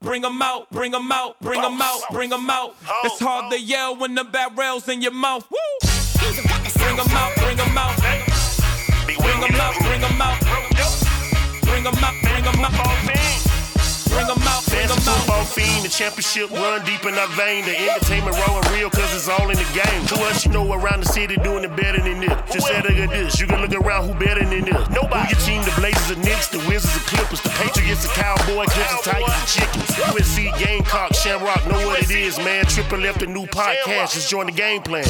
bring 'em out, bring 'em out, bring 'em out, bring 'em out. It's hard to yell when the barrel's in your mouth. Woo! Bring 'em out, bring 'em out. Bring 'em out, bring 'em out. Bring 'em out, bring 'em out. Fiend, the championship run deep in our vein. The entertainment rolling real cause it's all in the game. To us, you know around the city doing it better than this. Just say look at this, you can look around who better than this. Nobody. Who your team, the Blazers, the Knicks, the Wizards, the Clippers, the Patriots, the Cowboy, Clippers, Tigers, the Chickens. USC, Gamecock, Shamrock, know what it is, man. Triple left a new podcast, just join the game plan.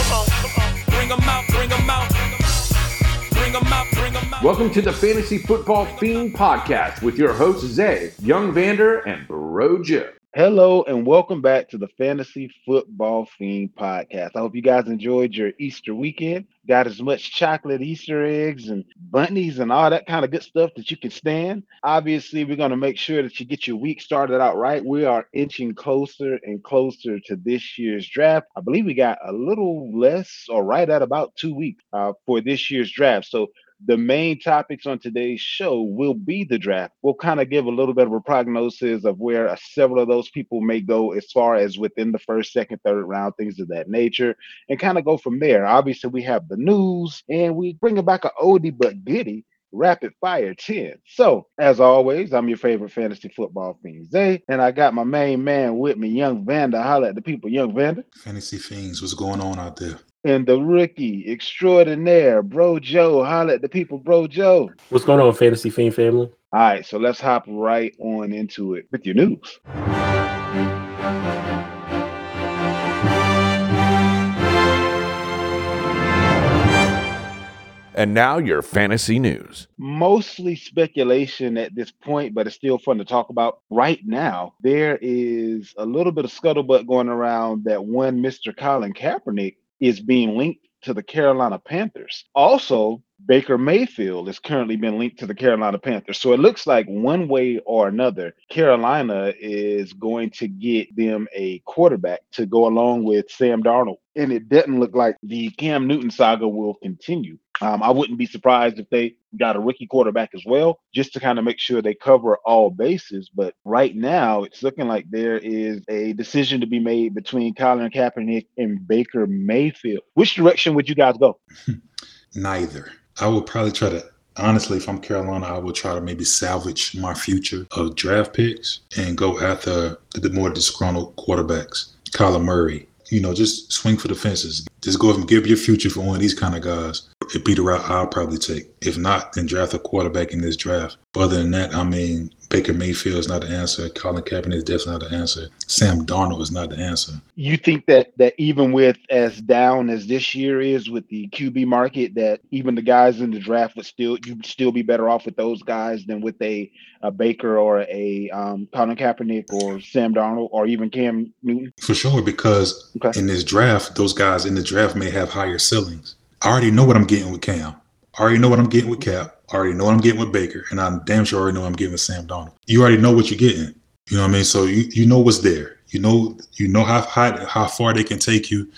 Bring 'em out, bring 'em out. Bring 'em out, bring 'em out. Welcome to the Fantasy Football Fiend Podcast with your hosts Zay, Young Vander, and Bro Joe. Hello and welcome back to the Fantasy Football Fiend Podcast. I hope you guys enjoyed your Easter weekend. Got as much chocolate Easter eggs and bunnies and all that kind of good stuff that you can stand. Obviously, we're going to make sure that you get your week started out right. We are inching closer and closer to this year's draft. I believe we got a little less or right at about two weeks uh, for this year's draft. So the main topics on today's show will be the draft. We'll kind of give a little bit of a prognosis of where uh, several of those people may go as far as within the first, second, third round, things of that nature, and kind of go from there. Obviously, we have the news and we bring back an oldie but goodie. Rapid Fire 10. So, as always, I'm your favorite fantasy football fiend, Zay, and I got my main man with me, Young Vander. Holla at the people, Young Vander. Fantasy Fiends, what's going on out there? And the rookie extraordinaire, Bro Joe. Holla at the people, Bro Joe. What's going on, Fantasy Fiend family? All right, so let's hop right on into it with your news. And now your fantasy news. Mostly speculation at this point, but it's still fun to talk about. Right now, there is a little bit of scuttlebutt going around that one Mr. Colin Kaepernick is being linked to the Carolina Panthers. Also, Baker Mayfield is currently been linked to the Carolina Panthers. So it looks like one way or another, Carolina is going to get them a quarterback to go along with Sam Darnold. And it doesn't look like the Cam Newton saga will continue. Um, I wouldn't be surprised if they got a rookie quarterback as well, just to kind of make sure they cover all bases. But right now, it's looking like there is a decision to be made between Colin Kaepernick and Baker Mayfield. Which direction would you guys go? Neither. I would probably try to honestly, if I'm Carolina, I would try to maybe salvage my future of draft picks and go after the more disgruntled quarterbacks. Kyler Murray. You know, just swing for the fences. Just go and give your future for one of these kind of guys. It'd be the route I'll probably take. If not, then draft a quarterback in this draft. But other than that, I mean, Baker Mayfield is not the answer. Colin Kaepernick is definitely not the answer. Sam Darnold is not the answer. You think that that even with as down as this year is with the QB market, that even the guys in the draft would still you'd still be better off with those guys than with a, a Baker or a um, Colin Kaepernick or Sam Darnold or even Cam Newton? For sure, because Okay. in this draft, those guys in the draft may have higher ceilings. I already know what I'm getting with Cam. I already know what I'm getting with Cap. I already know what I'm getting with Baker, and I'm damn sure I already know what I'm getting with Sam Darnold. You already know what you're getting. You know what I mean? So you, you know what's there. You know you know how high how far they can take you.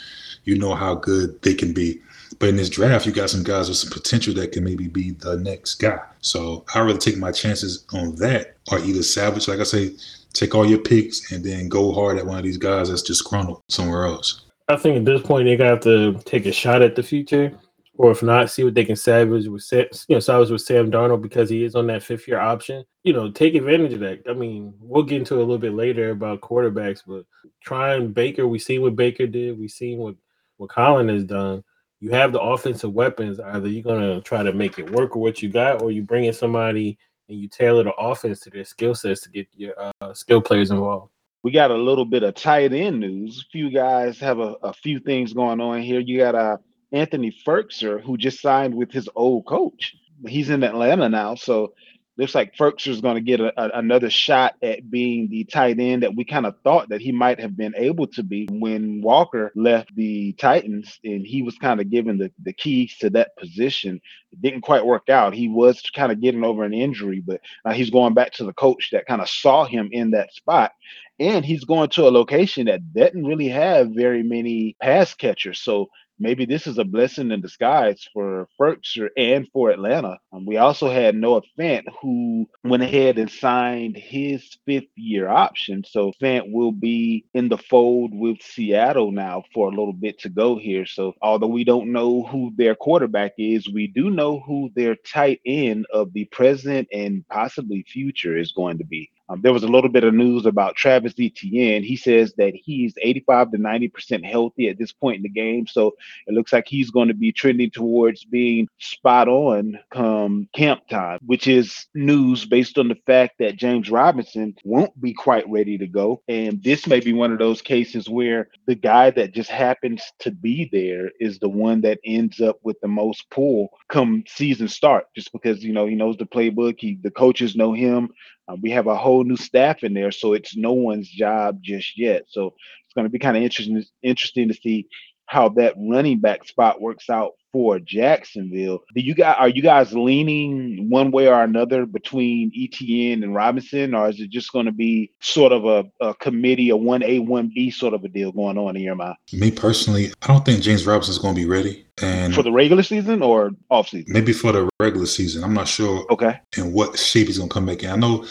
You know how good they can be. But in this draft, you got some guys with some potential that can maybe be the next guy. So I rather take my chances on that, or either salvage, like I say, take all your picks and then go hard at one of these guys that's just crumbled somewhere else. I think at this point they're gonna have to take a shot at the future, or if not, see what they can salvage with Sam, you know salvage with Sam Darnold because he is on that fifth year option. You know, take advantage of that. I mean, we'll get into a little bit later about quarterbacks, but trying Baker, we seen what Baker did, we seen what what Colin has done. You have the offensive weapons. Either you're gonna try to make it work with what you got, or you bring in somebody and you tailor the offense to their skill sets to get your uh, skill players involved. We got a little bit of tight end news. A few guys have a, a few things going on here. You got uh, Anthony Firkser, who just signed with his old coach. He's in Atlanta now, so looks like Firkser's going to get a, a- another shot at being the tight end that we kind of thought that he might have been able to be when Walker left the Titans, and he was kind of given the, the keys to that position. It didn't quite work out. He was kind of getting over an injury, but now he's going back to the coach that kind of saw him in that spot and he's going to a location that doesn't really have very many pass catchers. So maybe this is a blessing in disguise for Firkser and for Atlanta. Um, we also had Noah Fant, who went ahead and signed his fifth year option. So Fant will be in the fold with Seattle now for a little bit to go here. So although we don't know who their quarterback is, we do know who their tight end of the present and possibly future is going to be. Um, there was a little bit of news about Travis Etienne. He says that he's 85 to 90% healthy at this point in the game. So it looks like he's going to be trending towards being spot on come camp time, which is news based on the fact that James Robinson won't be quite ready to go. And this may be one of those cases where the guy that just happens to be there is the one that ends up with the most pull come season start, just because, you know, he knows the playbook. He, the coaches know him. Uh, we have a whole new staff in there, so it's no one's job just yet. So it's going to be kind of interesting interesting to see how that running back spot works out for Jacksonville. Do you guys are you guys leaning one way or another between Etienne and Robinson, or is it just going to be sort of a, a committee, a one A, one B sort of a deal going on in your mind? Me personally, I don't think James Robinson's going to be ready. And for the regular season or off season? Maybe for the regular season. I'm not sure. Okay. In what shape he's going to come back in. I know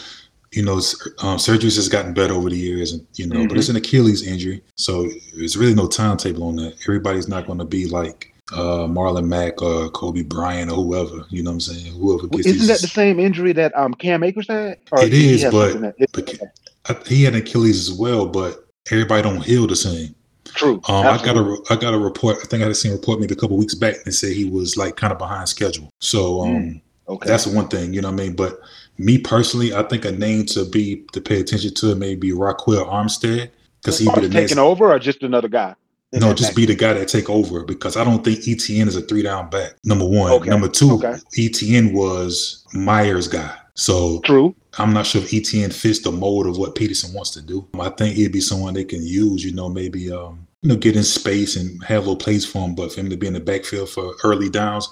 you know, um, surgeries has gotten better over the years, and you know, mm-hmm. but it's an Achilles injury, so there's really no timetable on that. Everybody's not going to be like uh, Marlon Mack or Kobe Bryant or whoever. You know what I'm saying? Whoever gets isn't these... that the same injury that um Cam Akers had? Or it is, but, that... but he had Achilles as well. But everybody don't heal the same. True. Um, I got a I got a report. I think I had seen a report maybe a couple weeks back and said he was like kind of behind schedule. So um, mm, okay. that's one thing. You know what I mean? But me personally, I think a name to be to pay attention to may be Ryquell Armstead because he'd be the taking next, over or just another guy. No, just be the guy that take over because I don't think Etienne is a three down back. Number one. Okay. Number two, okay. Etienne was Meyer's guy. So true. I'm not sure if Etienne fits the mold of what Pederson wants to do. I think he'd be someone they can use, you know, maybe um, you know, get in space and have a little plays for him, but for him to be in the backfield for early downs,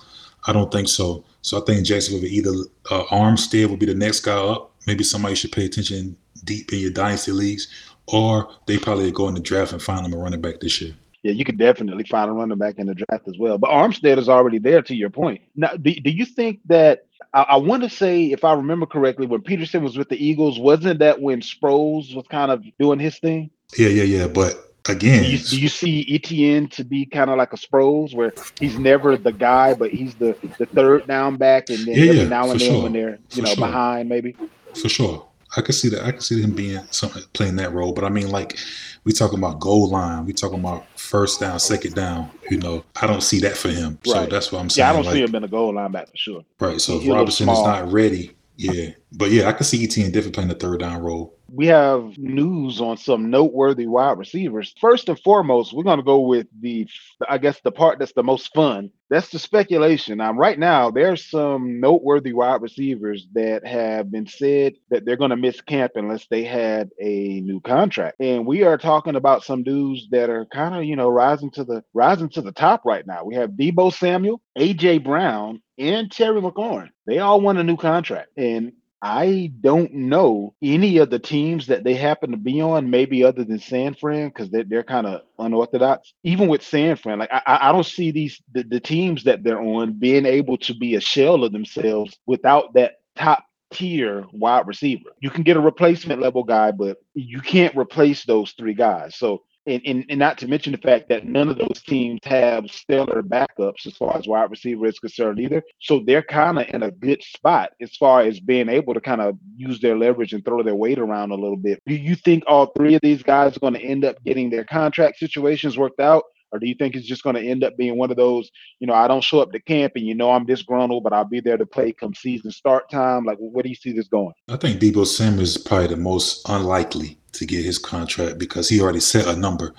I don't think so. So I think Jacksonville will be either uh, Armstead will be the next guy up. Maybe somebody should pay attention deep in your dynasty leagues, or they probably go in the draft and find them a running back this year. Yeah, you could definitely find a running back in the draft as well. But Armstead is already there. To your point, now, do, do you think that? I, I want to say, if I remember correctly, when Pederson was with the Eagles, wasn't that when Sproles was kind of doing his thing? Yeah, yeah, yeah. But again. Do you, do you, see Etienne to be kind of like a Sproles, where he's never the guy, but he's the the third down back, and then yeah, every yeah, now and then sure. when they're you for know sure. behind, maybe. For sure, I can see that. I can see him being something playing that role. But I mean, like we talking about goal line, we talking about first down, second down. You know, I don't see that for him. Right. So that's what I'm saying. Yeah, I don't like, see him in a goal line back for sure. Right. So he, if Robinson is not ready, yeah. But yeah, I can see Etienne definitely playing the third down role we have news on some noteworthy wide receivers. First and foremost, we're going to go with the, I guess, the part that's the most fun. That's the speculation. Now, right now, there's some noteworthy wide receivers that have been said that they're going to miss camp unless they had a new contract. And we are talking about some dudes that are kind of, you know, rising to the rising to the top right now. We have Deebo Samuel, AJ Brown, and Terry McLaurin. They all want a new contract. And I don't know any of the teams that they happen to be on, maybe other than San Fran, because they're, they're kind of unorthodox. Even with San Fran, like I, I don't see these the, the teams that they're on being able to be a shell of themselves without that top tier wide receiver. You can get a replacement level guy, but you can't replace those three guys. So and, and, and not to mention the fact that none of those teams have stellar backups as far as wide receiver is concerned either. So they're kind of in a good spot as far as being able to kind of use their leverage and throw their weight around a little bit. Do you think all three of these guys are going to end up getting their contract situations worked out? Or do you think it's just going to end up being one of those, you know, I don't show up to camp and you know I'm disgruntled, but I'll be there to play come season start time? Like, where do you see this going? I think Deebo Sim is probably the most unlikely to get his contract because he already set a number.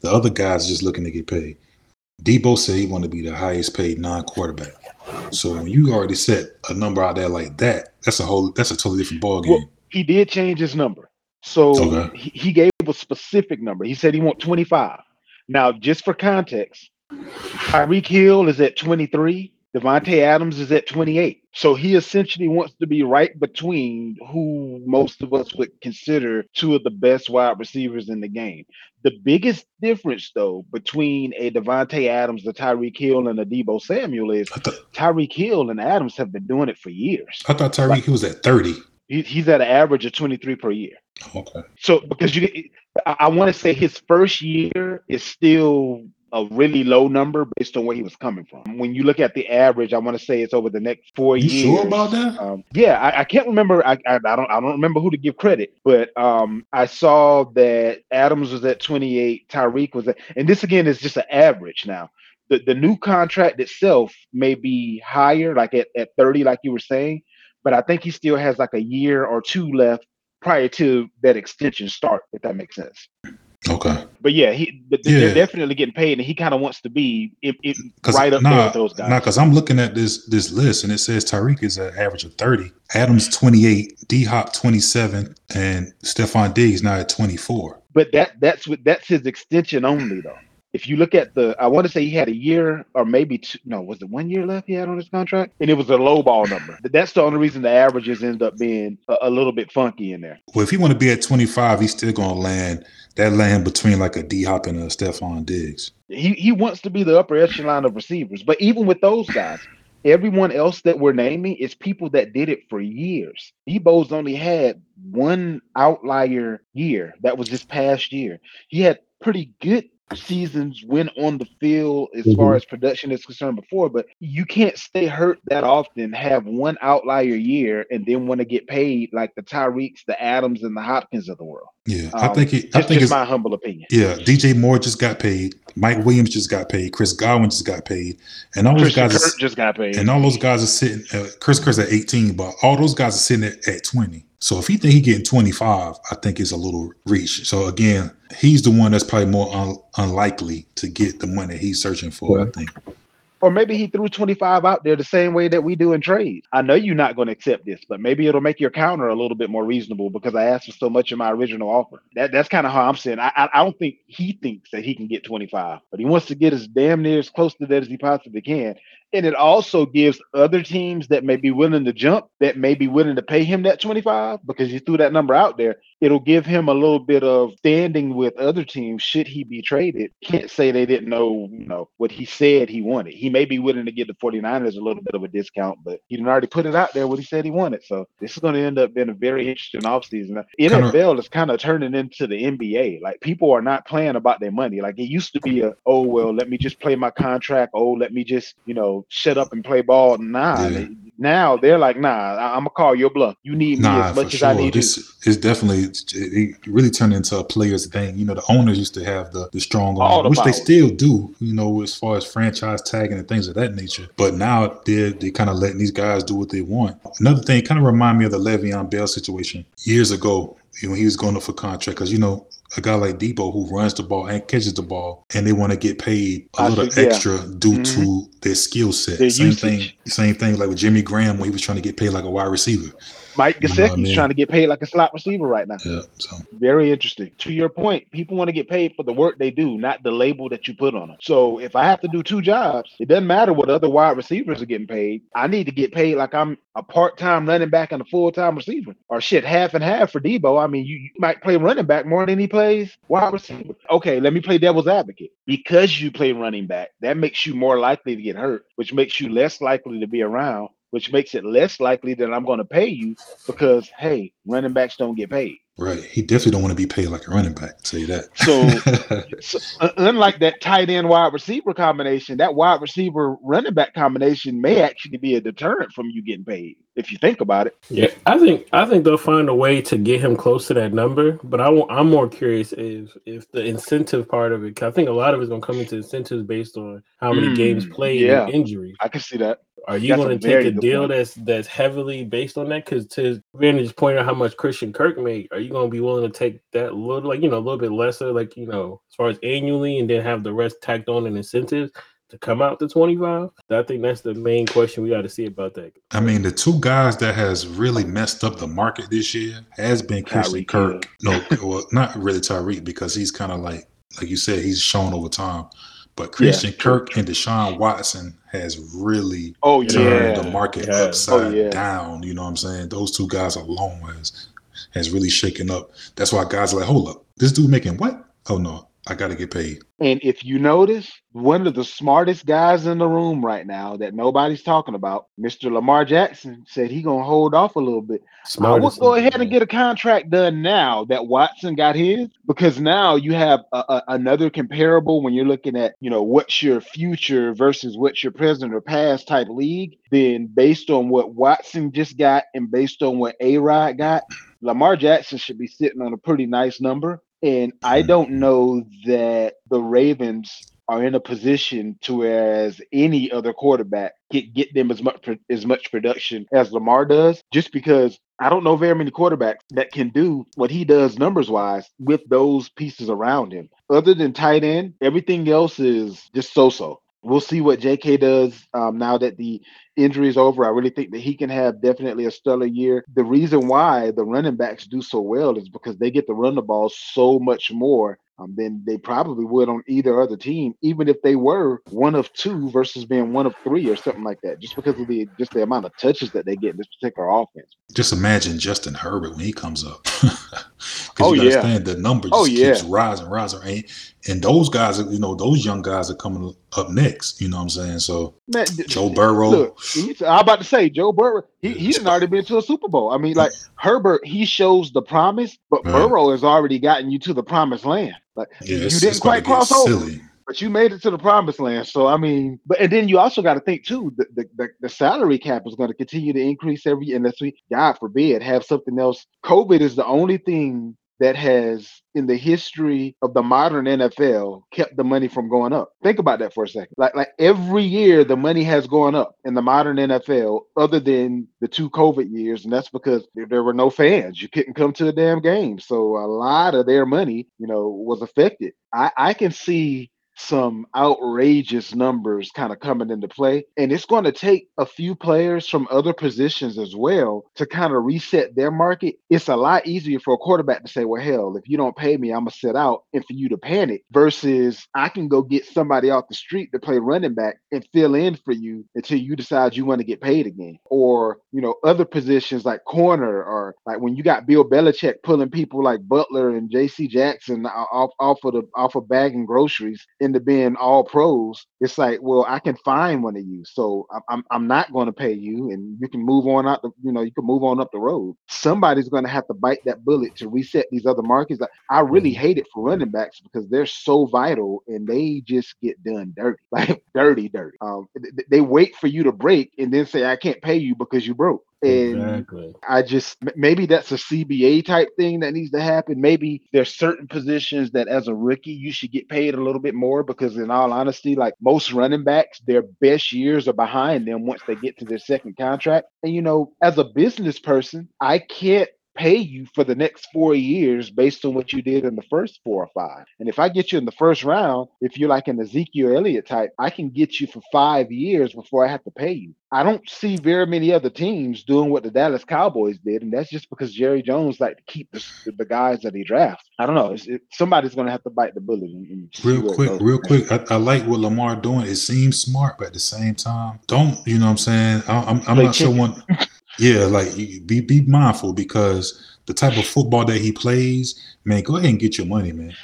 The other guys just looking to get paid. Deebo said he wanted to be the highest paid non-quarterback. So when you already set a number out there like that, that's a whole that's a totally different ball game. Well, he did change his number. So okay. he, he gave a specific number. He said he want 25. Now, just for context, Tyreek Hill is at 23 Davante Adams is at 28. So he essentially wants to be right between who most of us would consider two of the best wide receivers in the game. The biggest difference, though, between a Davante Adams, a Tyreek Hill, and a Deebo Samuel is thought, Tyreek Hill and Adams have been doing it for years. I thought Tyreek Hill was at 30. He, he's at an average of 23 per year. Okay. So because you, I, I want to say his first year is still a really low number based on where he was coming from. When you look at the average, I want to say it's over the next four You years. sure about that? Um, yeah, I, I can't remember. I, I, I don't I don't remember who to give credit, but um, I saw that Adams was at 28, Tyreek was at, and this again is just an average now. The the new contract itself may be higher, like at, at 30, like you were saying, but I think he still has like a year or two left prior to that extension start, if that makes sense. Okay. But yeah, he but Yeah. they're definitely getting paid, and he kind of wants to be it, it, right up nah, there with those guys. Nah, because I'm looking at this this list and it says Tyreek is an average of 30, Adams 28, D Hop 27, and Stefon Diggs now at 24. But that that's what that's his extension only though. If you look at the, I want to say he had a year or maybe two, no, was it one year left he had on his contract? And it was a low ball number. That's the only reason the averages end up being a, a little bit funky in there. Well, if he want to be at 25, he's still gonna land that land between like a D Hop and a Stefon Diggs. He he wants to be the upper echelon of receivers. But even with those guys, everyone else that we're naming is people that did it for years. Deebo's only had one outlier year. That was this past year. He had pretty good seasons when on the field as far Mhm. as production is concerned before, but you can't stay hurt that often, have one outlier year, and then want to get paid like the Tyreeks, the Adams, and the Hopkins of the world. Yeah, I Um, think he, I think it's my humble opinion. yeah. DJ Moore just got paid. Mike Williams just got paid. Chris Godwin just got paid, and all those guys. Are, just got paid. and all those guys are sitting. Uh, Chris Kirk's at 18, but all those guys are sitting at, at 20. So if he think he getting 25, I think it's a little reach. So again, he's the one that's probably more un, unlikely to get the money he's searching for. I think. Or maybe he threw 25 out there the same way that we do in trades. I know you're not going to accept this, but maybe it'll make your counter a little bit more reasonable because I asked for so much in my original offer. That that's kind of how I'm saying. I, I I don't think he thinks that he can get 25, but he wants to get as damn near as close to that as he possibly can. And it also gives other teams that may be willing to jump, that may be willing to pay him that 25 because you threw that number out there. It'll give him a little bit of standing with other teams should he be traded. Can't say they didn't know, you know, what he said he wanted. He may be willing to give the 49ers a little bit of a discount, but he didn't already put it out there what he said he wanted. So this is going to end up being a very interesting offseason. NFL is kind of turning into the NBA. Like people are not playing about their money. Like it used to be a, oh well, let me just play my contract. Oh, let me just, you know, shut up and play ball. Nah. Yeah. now they're like, nah, I- I'm gonna call your bluff. You need me as much as I need you. This is definitely it really turned into a players thing. You know, the owners used to have the the strong arm, the which they still do. You know, as far as franchise tagging and things of that nature. But now they're they kind of letting these guys do what they want. Another thing kind of remind me of the Le'Veon Bell situation years ago when he was going up for contract because you know. A guy like Deebo who runs the ball and catches the ball, and they want to get paid a I little yeah. extra due Mhm. to their skill set. Their same usage. thing, same thing like with Jimmy Graham when he was trying to get paid like a wide receiver. Mike You know I Gesicki's mean? trying to get paid like a slot receiver right now. Yeah, so Very interesting. To your point, people want to get paid for the work they do, not the label that you put on them. So if I have to do two jobs, it doesn't matter what other wide receivers are getting paid. I need to get paid like I'm a part-time running back and a full-time receiver. Or shit, half and half for Deebo. I mean, you, you might play running back more than he plays wide receiver. Okay, let me play devil's advocate. Because you play running back, that makes you more likely to get hurt, which makes you less likely to be around, which makes it less likely that I'm going to pay you because hey, running backs don't get paid. Right. He definitely don't want to be paid like a running back. Tell you that. So- So, uh, unlike that tight end wide receiver combination, that wide receiver running back combination may actually be a deterrent from you getting paid if you think about it. Yeah, I think I think they'll find a way to get him close to that number. But I, am more curious if if the incentive part of it. Cause I think a lot of it's going to come into incentives based on how many Mm, games played yeah. and injuries. I can see that. Are you going to take a deal point. that's that's heavily based on that? Because to Vantage point out how much Christian Kirk made, are you going to be willing to take that little, like you know, a little bit lesser, like you know, as far as annually, and then have the rest tacked on in incentives to come out to twenty five? I think that's the main question we got to see about that. I mean, the two guys that has really messed up the market this year has been Christian Tyreek Kirk. No, well, not really Tyreek because he's kind of like, like you said, he's shown over time. But Christian true, Kirk and Deshaun Watson has really Oh turned yeah. the market Yeah. upside Oh, yeah. down. You know what I'm saying? Those two guys alone has has really shaken up. That's why guys are like, hold up, this dude making what? Oh no, I gotta get paid. And if you notice, one of the smartest guys in the room right now that nobody's talking about, Mr. Lamar Jackson, said he gonna hold off a little bit. I Smart would as go ahead and get a contract done now that Watson got his, because now you have a, a, another comparable when you're looking at, you know, what's your future versus what's your present or past type league. Then based on what Watson just got and based on what A Rod got, Lamar Jackson should be sitting on a pretty nice number. And I mm. don't know that the Ravens are in a position to whereas any other quarterback get get them as much as much production as Lamar does, just because I don't know very many quarterbacks that can do what he does numbers wise with those pieces around him. Other than tight end, everything else is just so so. We'll see what JK does um, now that the injury is over. I really think that he can have definitely a stellar year. The reason why the running backs do so well is because they get to run the ball so much more um, than they probably would on either other team, even if they were one of two versus being one of three or something like that, just because of the just the amount of touches that they get in this particular offense. Just imagine Justin Herbert when he comes up. Because Oh, you yeah. understand the number oh, just Oh, keeps yeah. rising, rising. And, and those guys, are- you know, those young guys are coming up next. You know what I'm saying? So Man, Joe Burrow, Look, I'm about to say Joe Burrow. He he's already been to a Super Bowl. I mean, like Herbert, he shows the promise, but. Burrow has already gotten you to the promised land. Like yeah, you didn't it's about to quite cross over. silly. But you made it to the promised land. So I mean, but and then you also got to think too, the, the the salary cap is going to continue to increase every unless we, God forbid, have something else. COVID is the only thing that has in the history of the modern NFL kept the money from going up. Think about that for a second. Like like every year the money has gone up in the modern NFL other than the two COVID years and that's because there, there were no fans. You couldn't come to a damn game. So a lot of their money, you know, was affected. I I can see some outrageous numbers kind of coming into play. And it's going to take a few players from other positions as well to kind of reset their market. It's a lot easier for a quarterback to say, well, hell, if you don't pay me, I'm going to sit out and for you to panic versus I can go get somebody off the street to play running back and fill in for you until you decide you want to get paid again. Or, you know, other positions like corner or like when you got Bill Belichick pulling people like Butler and JC Jackson off, off of the off of bagging groceries into being all pros, it's like, well, I can find one of you. So I'm I'm, not going to pay you and you can move on out the, you know, you can move on up the road. Somebody's going to have to bite that bullet to reset these other markets. Like, I really mm. hate it for running backs because they're so vital and they just get done dirty, like dirty, dirty. Um, th- th- they wait for you to break and then say, I can't pay you because you broke. And Exactly. I just maybe that's a CBA type thing that needs to happen. Maybe there's certain positions that as a rookie you should get paid a little bit more because in all honesty, like most running backs, their best years are behind them once they get to their second contract. And you know, as a business person, I can't pay you for the next four years based on what you did in the first four or five. And if I get you in the first round, if you're like an Ezekiel Elliott type, I can get you for five years before I have to pay you. I don't see very many other teams doing what the Dallas Cowboys did, and that's just because Jerry Jones like to keep the, the guys that he drafts. I don't know. It's, it, somebody's going to have to bite the bullet. And, and Real quick, real quick. I, I like what Lamar doing. It seems smart, but at the same time, don't you know what I'm saying? I, I'm, I'm Play not sure one. Yeah, like be be mindful because the type of football that he plays, man, go ahead and get your money, man.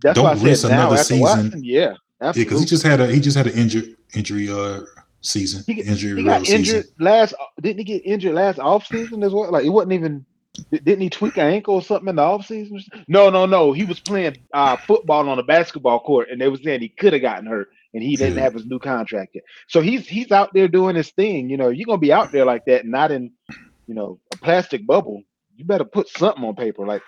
That's don't why I risk another season. Watson, yeah, Yeah, absolutely. because he just had a he just had an injury injury uh season He, injury he got injured season. last. Didn't he get injured last off season as well? Like it wasn't even. Didn't he tweak an ankle or something in the off season? No, no, no. He was playing uh, football on a basketball court, and they were saying he could have gotten hurt, and he didn't have his new contract yet. So he's he's out there doing his thing. You know, you're gonna be out there like that, not in, you know, a plastic bubble. You better put something on paper, like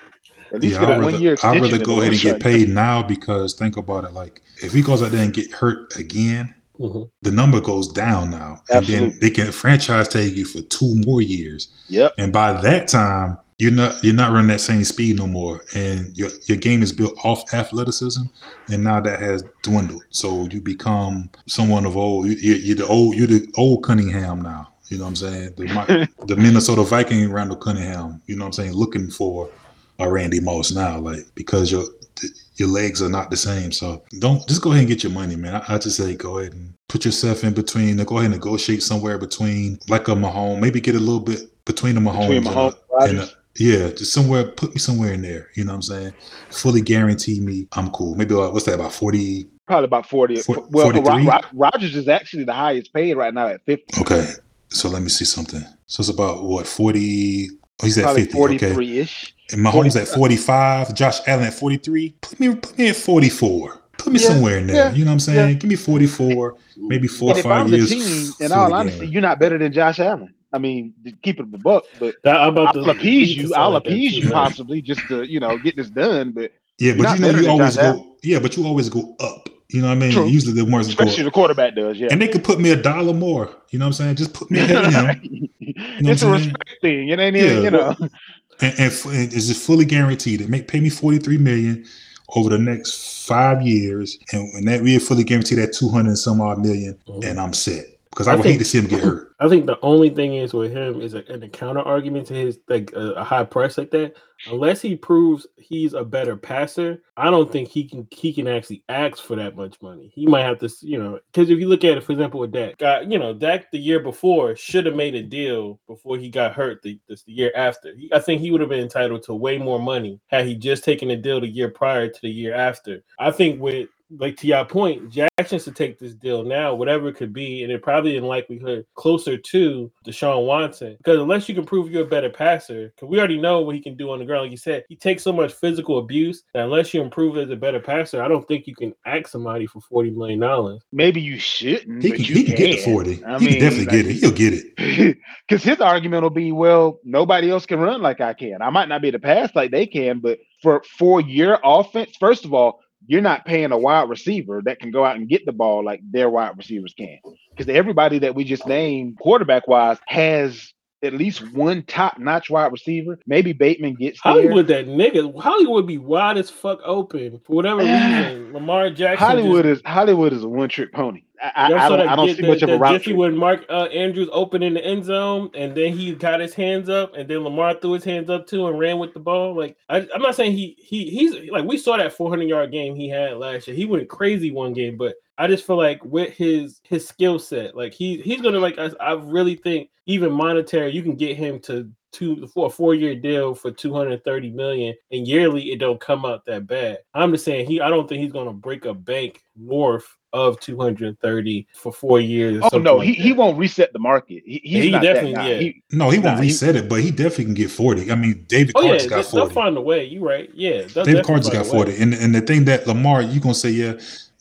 at least Yeah, get I'd a one rather, year I'd rather go ahead and get paid now because think about it. Like if he goes out there and get hurt again, Mhm. the number goes down now, and then they can franchise tag you for two more years. Yep. And by that time, you're not you're not running that same speed no more, and your your game is built off athleticism, and now that has dwindled. So you become someone of old. You, you're the old you're the old Cunningham now. You know what I'm saying? The, the Minnesota Viking Randall Cunningham. You know what I'm saying? Looking for a Randy Moss now, like because your your legs are not the same. So don't just go ahead and get your money, man. I, I just say go ahead and put yourself in between. Go ahead and negotiate somewhere between, like a Mahomes. Maybe get a little bit between the Mahomes, Between Mahomes and, a, and a, yeah, just somewhere. Put me somewhere in there. You know what I'm saying? Fully guarantee me, I'm cool. Maybe like, what's that about forty? Probably about 40. For- well, Ro- Ro- Rodgers is actually the highest paid right now at 50. Okay, so let me see something. So it's about what forty? Oh, he's at Probably fifty. Okay, 43 ish. and Mahomes at forty-five. Josh Allen at forty-three. Put me, put me at forty-four. Put me Yeah, somewhere in there. yeah, You know what I'm saying? Give me forty-four, maybe four And or five years. team, in all honesty, you're not better than Josh Allen. I mean, keep it a buck, but That, I'm about I'll to appease you. I'll like appease too, you man. possibly just to, you know, get this done. But Yeah, but you know you always go. Allen. Yeah, but you always go up. You know what I mean? True. Usually the more go especially up. the quarterback does, yeah. and they could put me a dollar more. You know what I'm saying? Just put me ahead of him. it's a what I'm saying? respect thing. It ain't even, Yeah. you know. and, and, f- and it's just fully guaranteed. They make pay me forty three million over the next five years, and, and that we fully guaranteed that two hundred and some odd 1000000 Mhm. and I'm set because I, I would think- hate to see him get hurt. I think the only thing is with him is a, in a counter argument to his like a, a high price like that. Unless he proves he's a better passer, I don't think he can he can actually ask for that much money. He might have to, you know, because if you look at it, for example, with Dak, got you know, Dak the year before should have made a deal before he got hurt the, this the year after. He, I think he would have been entitled to way more money had he just taken a deal the year prior to the year after. I think with like to your point, Jackson should take this deal now, whatever it could be, and it probably in likelihood closer to Deshaun Watson. Because unless you can prove you're a better passer, because we already know what he can do on the ground. Like you said, he takes so much physical abuse that unless you improve as a better passer, I don't think you can ask somebody for forty million dollars. Maybe you shouldn't. He but can, you he can get the forty. I he mean, can definitely like- get it. He'll get it. Because his argument will be, well, nobody else can run like I can. I might not be able to pass like they can, but for for your offense, first of all, you're not paying a wide receiver that can go out and get the ball like their wide receivers can. Because everybody that we just named, quarterback wise, has at least one top notch wide receiver. Maybe Bateman gets there. Hollywood, that nigga, Hollywood be wide as fuck open for whatever reason. Lamar Jackson, Hollywood just, is Hollywood is a one trick pony. I, I, I don't, I don't get- see that- much of a route. Jiffy when Mark uh, Andrews opened in the end zone, and then he got his hands up, and then Lamar threw his hands up too and ran with the ball. Like I, I'm not saying he he he's like we saw that 400 yard game he had last year. He went crazy one game, but I just feel like with his his skill set, like he he's gonna like I, I really think even monetary, you can get him to two for a four year deal for 230 million and yearly it don't come out that bad. I'm just saying he I don't think he's gonna break a bank north of 230 for four years. Oh no, like he, he won't reset the market. He, he's he not definitely- that guy. yeah. He- No, he won't Nah, he- reset it, but he definitely can get forty. I mean, David Oh yeah, Carter's they, got they'll find a way. You right? Yeah, David definitely Carter's find got forty, and and the thing that Lamar, you gonna say yeah,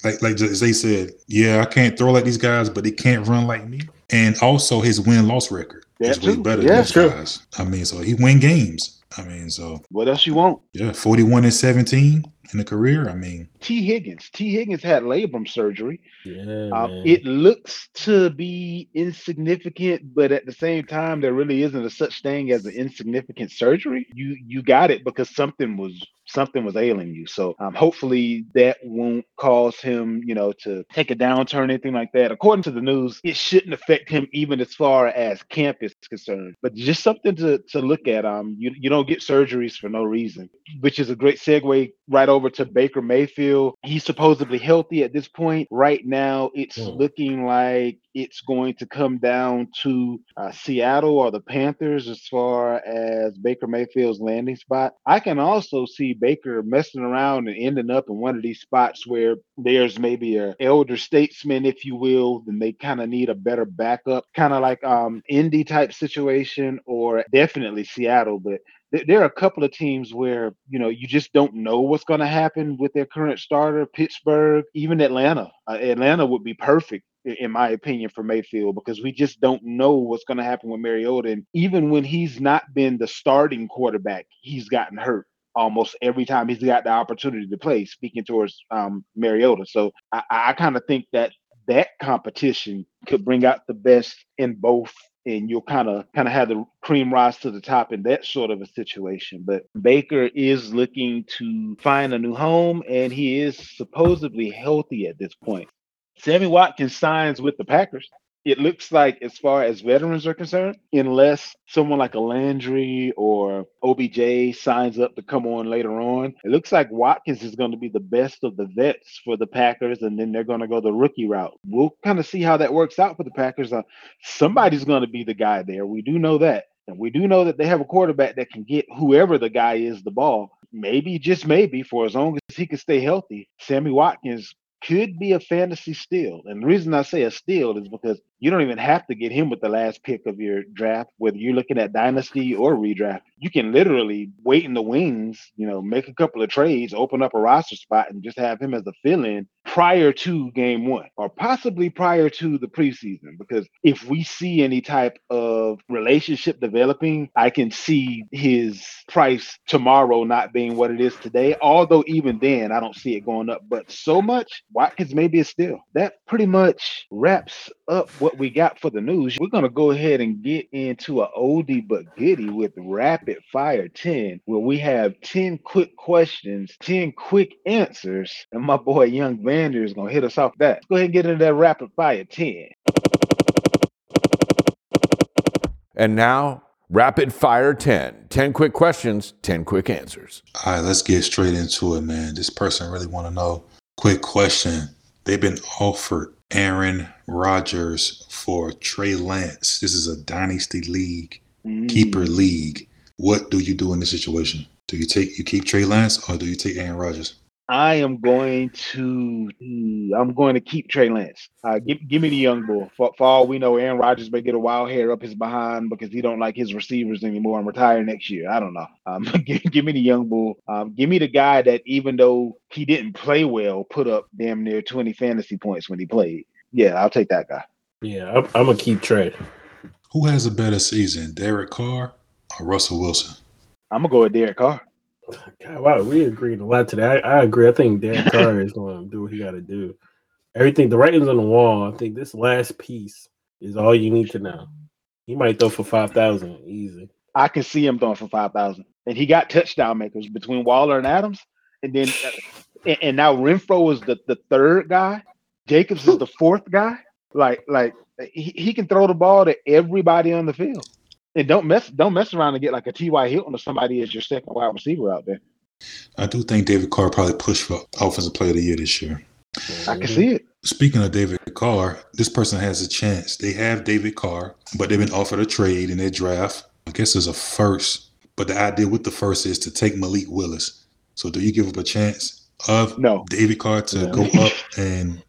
like like Zay said, yeah, I can't throw like these guys, but they can't run like me, and also his win loss record That is way too. better Yeah, than those true. guys. I mean, so he win games. I mean, so What else you want? yeah, forty one and seventeen in a career. I mean, Tee Higgins. Tee Higgins had labrum surgery. Yeah, Um, it looks to be insignificant, but at the same time, there really isn't a such thing as an insignificant surgery. You you got it because something was something was ailing you. So um, hopefully that won't cause him, you know, to take a downturn, anything like that. According to the news, it shouldn't affect him even as far as camp is concerned. But just something to to look at. Um, you you don't get surgeries for no reason, which is a great segue right over to Baker Mayfield. He's supposedly healthy at this point. Right now, it's Hmm. looking like it's going to come down to uh, Seattle or the Panthers as far as Baker Mayfield's landing spot. I can also see Baker messing around and ending up in one of these spots where there's maybe a elder statesman, if you will, then they kind of need a better backup, kind of like um Indy type situation, or definitely Seattle. But there are a couple of teams where you know you just don't know what's going to happen with their current starter. Pittsburgh, even Atlanta. Uh, Atlanta would be perfect in my opinion for Mayfield because we just don't know what's going to happen with Mariota. And even when he's not been the starting quarterback, he's gotten hurt almost every time he's got the opportunity to play. Speaking towards um, Mariota, so I, I kind of think that that competition could bring out the best in both and you'll kind of kind of have the cream rise to the top in that sort of a situation. But Baker is looking to find a new home, and he is supposedly healthy at this point. Sammy Watkins signs with the Packers. It looks like as far as veterans are concerned, unless someone like a Landry or OBJ signs up to come on later on, it looks like Watkins is going to be the best of the vets for the Packers, and then they're going to go the rookie route. We'll kind of see how that works out for the Packers. Uh, somebody's going to be the guy there. We do know that. And we do know that they have a quarterback that can get whoever the guy is the ball. Maybe, just maybe, for as long as he can stay healthy, Sammy Watkins could be a fantasy steal. And the reason I say a steal is because you don't even have to get him with the last pick of your draft, whether you're looking at dynasty or redraft. You can literally wait in the wings, you know, make a couple of trades, open up a roster spot, and just have him as a fill in prior to game one or possibly prior to the preseason. Because if we see any type of relationship developing, I can see his price tomorrow not being what it is today. Although, even then, I don't see it going up. But so much, Watkins may be a steal. That pretty much wraps up what we got for the news. We're going to go ahead and get into a oldie but goodie with rapid fire 10, where we have 10 quick questions, 10 quick answers, and my boy Young Vander is going to hit us off that. Let's go ahead and get into that rapid fire 10. And now, rapid fire 10. 10 quick questions, 10 quick answers. All right, let's get straight into it, man. This person really want to know. Quick question. They've been offered Aaron Rodgers for Trey Lance. This is a dynasty league, keeper Mm. league. What do you do in this situation? Do you take you keep Trey Lance or do you take Aaron Rodgers? I am going to I'm going to keep Trey Lance. Uh, give, give me the young bull. For, for all we know, Aaron Rodgers may get a wild hair up his behind because he don't like his receivers anymore and retire next year. I don't know. Um, give, give me the young bull. Um, give me the guy that even though he didn't play well, put up damn near 20 fantasy points when he played. Yeah, I'll take that guy. Yeah, I'm, I'm gonna keep Trey. Who has a better season, Derek Carr or Russell Wilson? I'm gonna go with Derek Carr. God, wow, we agreed a lot today. I, I agree. I think Dan Carr is going to do what he got to do. Everything, the writing's on the wall. I think this last piece is all you need to know. He might throw for five thousand easy. I can see him throwing for five thousand, and he got touchdown makers between Waller and Adams, and then uh, and, and now Renfrow is the, the third guy, Jacobs is the fourth guy. Like like he, he can throw the ball to everybody on the field, and don't mess don't mess around and get like a T.Y. Hilton or somebody as your second wide receiver out there. I do think David Carr probably pushed for offensive player of the year this year. I can see it. Speaking of David Carr, this person has a chance. They have David Carr, but they've been offered a trade in their draft. I guess there's a first, but the idea with the first is to take Malik Willis. So do you give up a chance of No. David Carr to No. go up and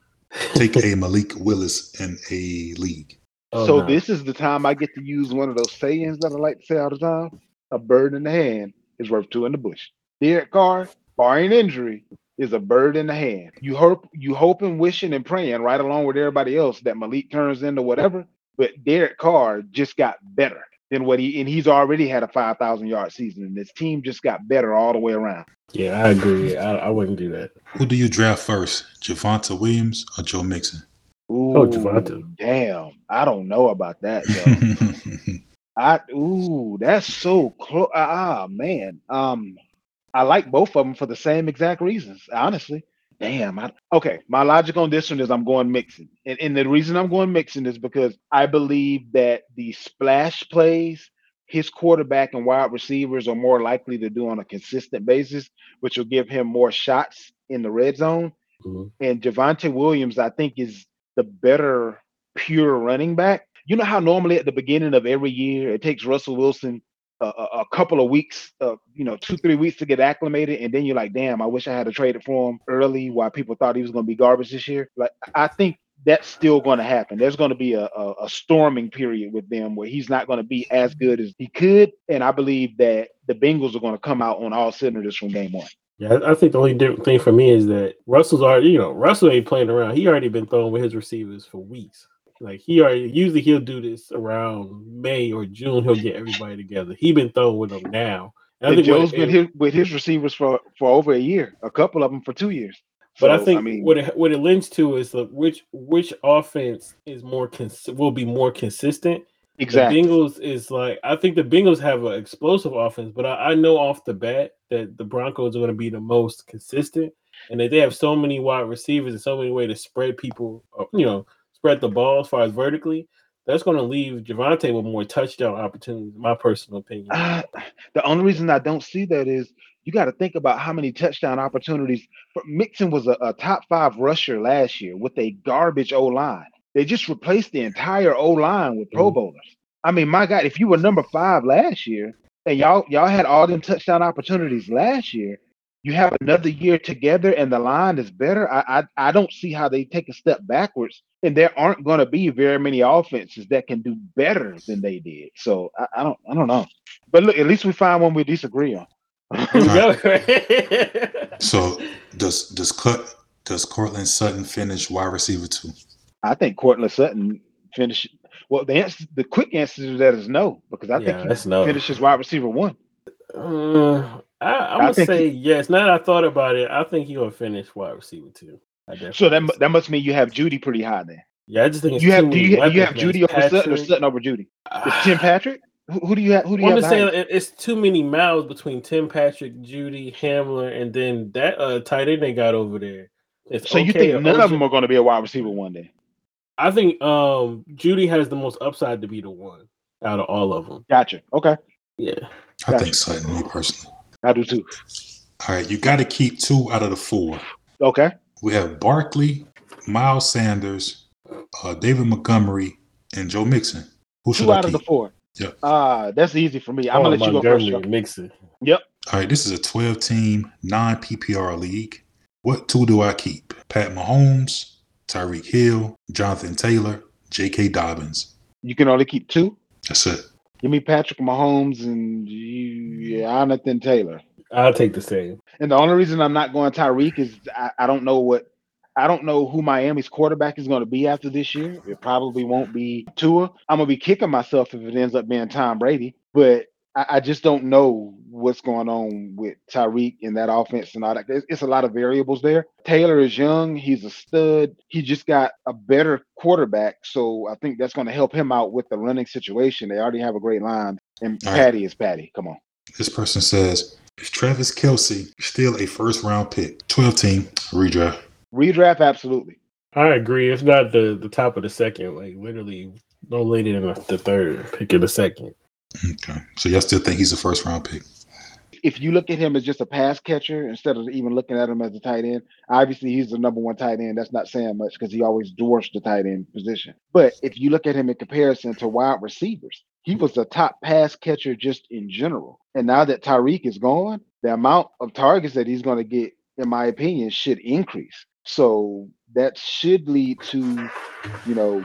take a Malik Willis in a league? Oh, so no. this is the time I get to use one of those sayings that I like to say all the time: "A bird in the hand is worth two in the bush." Derek Carr, barring injury, is a bird in the hand. You hope, you hoping, wishing, and praying right along with everybody else that Malik turns into whatever. But Derek Carr just got better than what he, and he's already had a five thousand yard season, and his team just got better all the way around. yeah, I agree. I, I wouldn't do that. Who do you draft first, Javonte Williams or Joe Mixon? Ooh, Oh, Javonte. damn! I don't know about that. Yo. I ooh, that's so close. Ah, man. Um, I like both of them for the same exact reasons. Honestly, damn. I, okay, my logic on this one is I'm going Mixon, and, and the reason I'm going Mixon is because I believe that the splash plays his quarterback and wide receivers are more likely to do on a consistent basis, which will give him more shots in the red zone. Mhm. And Javonte Williams, I think, is the better pure running back. You know how normally at the beginning of every year it takes Russell Wilson a, a, couple of weeks, uh, you know, two three weeks to get acclimated, and then you're like, damn, I wish I had to trade it for him early while people thought he was going to be garbage this year. Like I think that's still going to happen. There's going to be a, a, a storming period with them where he's not going to be as good as he could, and I believe that the Bengals are going to come out on all cylinders from game one. Yeah, I I think the only different thing for me is that Russell's already, you know, Russell ain't playing around. He already been throwing with his receivers for weeks. Like he already usually he'll do this around May or June. He'll get everybody together. He been throwing with them now. And I And think what Joe's been his, with his receivers for for over a year, a couple of them for two years. But I So, think mean, what it what it links to is the which which offense is more cons- will be more consistent. exactly. The Bengals is like I think the Bengals have an explosive offense, but I, I know off the bat that the Broncos are going to be the most consistent, and that they have so many wide receivers and so many ways to spread people, uh, you know, spread the ball as far as vertically, that's going to leave Javonte with more touchdown opportunities. My personal opinion. Uh, the only reason I don't see that is you got to think about how many touchdown opportunities. Mixon was a, a top five rusher last year with a garbage O line. They just replaced the entire O line with Pro Mhm. Bowlers. I mean, my God, if you were number five last year and y'all y'all had all them touchdown opportunities last year, you have another year together and the line is better. I I, I don't see how they take a step backwards, and there aren't going to be very many offenses that can do better than they did. So I, I don't I don't know. But look, at least we find one we disagree on. Here we go. So does does cut does Courtland Sutton finish wide receiver two? I think Courtland Sutton finish. Well, the answer, the quick answer to that is no, because I Yeah, think that's he no. finishes wide receiver one. Uh, I, I'm I gonna think say yes. Now that I thought about it, I think he's gonna finish wide receiver too. I So that definitely mu- say- that must mean you have Jeudy pretty high then. yeah, I just think it's You have do you, you have. Jeudy It's over Sutton or Sutton over Jeudy? It's Tim Patrick. Who, who do you have? Who do you Well, I'm have? just saying it's too many mouths between Tim Patrick, Jeudy, Hamler, and then that uh, tight end they got over there. It's So you think or none of them are going to be a wide receiver one day? I think um Jeudy has the most upside to be the one out of all of them. Gotcha. Okay, Yeah. I Gotcha. think Sutton, me personally. I do too. All right, you got to keep two out of the four. Okay, We have Barkley, Miles Sanders, uh, David Montgomery, and Joe Mixon. Who should two I out of the four. Yep. Ah, that's easy for me. I'm Oh, gonna let you go first. Montgomery, Mixon. Yep. All right, this is a 12 team, non PPR league. What two do I keep? Pat Mahomes, Tyreek Hill, Jonathan Taylor, J.K. Dobbins. You can only keep two. That's it. Give me Patrick Mahomes and you, Jonathan Taylor. I'll take the same. And the only reason I'm not going Tyreek is I, I don't know what I don't know who Miami's quarterback is going to be after this year. It probably won't be Tua. I'm gonna be kicking myself if it ends up being Tom Brady. But I, I just don't know what's going on with Tyreek in that offense and all that. It's, it's a lot of variables there. Taylor is young. He's a stud. He just got a better quarterback, so I think that's going to help him out with the running situation. They already have a great line, and All right. Patty is Patty. Come on. This person says, is Travis Kelce still a first round pick? 12 team redraft. Redraft, absolutely. I agree. It's not the the top of the second, like literally no later than the third pick of the second. Okay. So y'all still think he's a first round pick? if you look at him as just a pass catcher instead of even looking at him as a tight end, obviously he's the number one tight end. That's not saying much because he always dwarfs the tight end position. But if you look at him in comparison to wide receivers, he was a top pass catcher just in general. And now that Tyreek is gone, the amount of targets that he's going to get, in my opinion, should increase. So that should lead to, you know,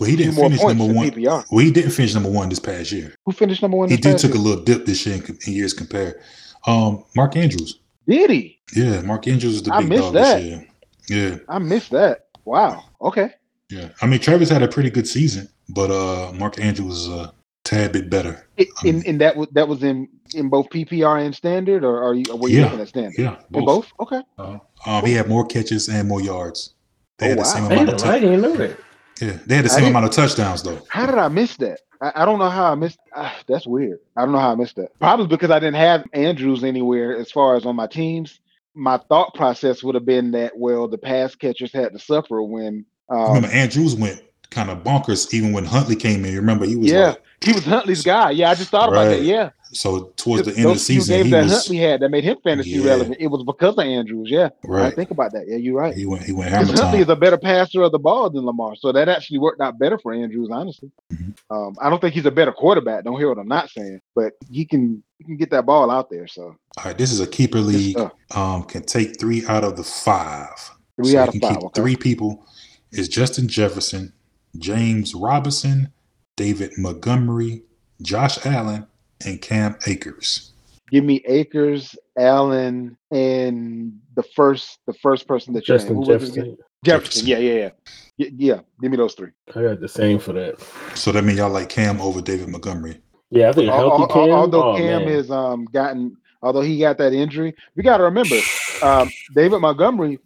Well, he didn't finish number one. PPR. Well, he didn't finish number one this past year. Who finished number one? He did past took a little dip this year in, in years compared. Um, Mark Andrews. Did he? Yeah, Mark Andrews is the I big missed dog that. this year. Yeah, I missed that. Wow. Okay. yeah. I mean, Travis had a pretty good season, but uh, Mark Andrews is a tad bit better. I- In Um, in that was that was in in both PPR and standard, or are you were you Yeah. looking at standard? Yeah, In both? Okay. Uh, um, he had more catches and more yards. They Oh, had the wow. same Damn, amount of I didn't know that. Yeah, they had the same amount of touchdowns though. How did I miss that? I, I don't know how I missed. ah, that's weird. I don't know how I missed that. Probably because I didn't have Andrews anywhere as far as on my teams. My thought process would have been that well, the pass catchers had to suffer when. Um, Remember, Andrews went kind of bonkers even when Huntley came in. You remember he was Yeah. like, he was Huntley's guy. Yeah, I just thought about that. Yeah, so towards the end of the season games he that was Huntley had that made him fantasy Yeah. relevant. It was because of Andrews. Yeah, right. didn't think about that. Yeah, you're right. He went he went hammer Because Huntley time. is a better passer of the ball than Lamar, so that actually worked out better for Andrews. Honestly, Mhm. um, I don't think he's a better quarterback. Don't hear what I'm not saying, but he can he can get that ball out there. So All right, this is a keeper league. Um, can take three out of the five. Three So out of can five. Okay. Three people is Justin Jefferson, James Robinson, David Montgomery, Josh Allen, and Cam Akers. Give me Akers, Allen, and the first the first person that you named. Justin Who was it again? Jefferson. Jefferson. Jefferson. Yeah, yeah, yeah. Y- Yeah, give me those three. I got the same for that. So that means y'all like Cam over David Montgomery. Yeah, I think a healthy al- Cam. although oh, Cam man. is um gotten although he got that injury, we got to remember um, David Montgomery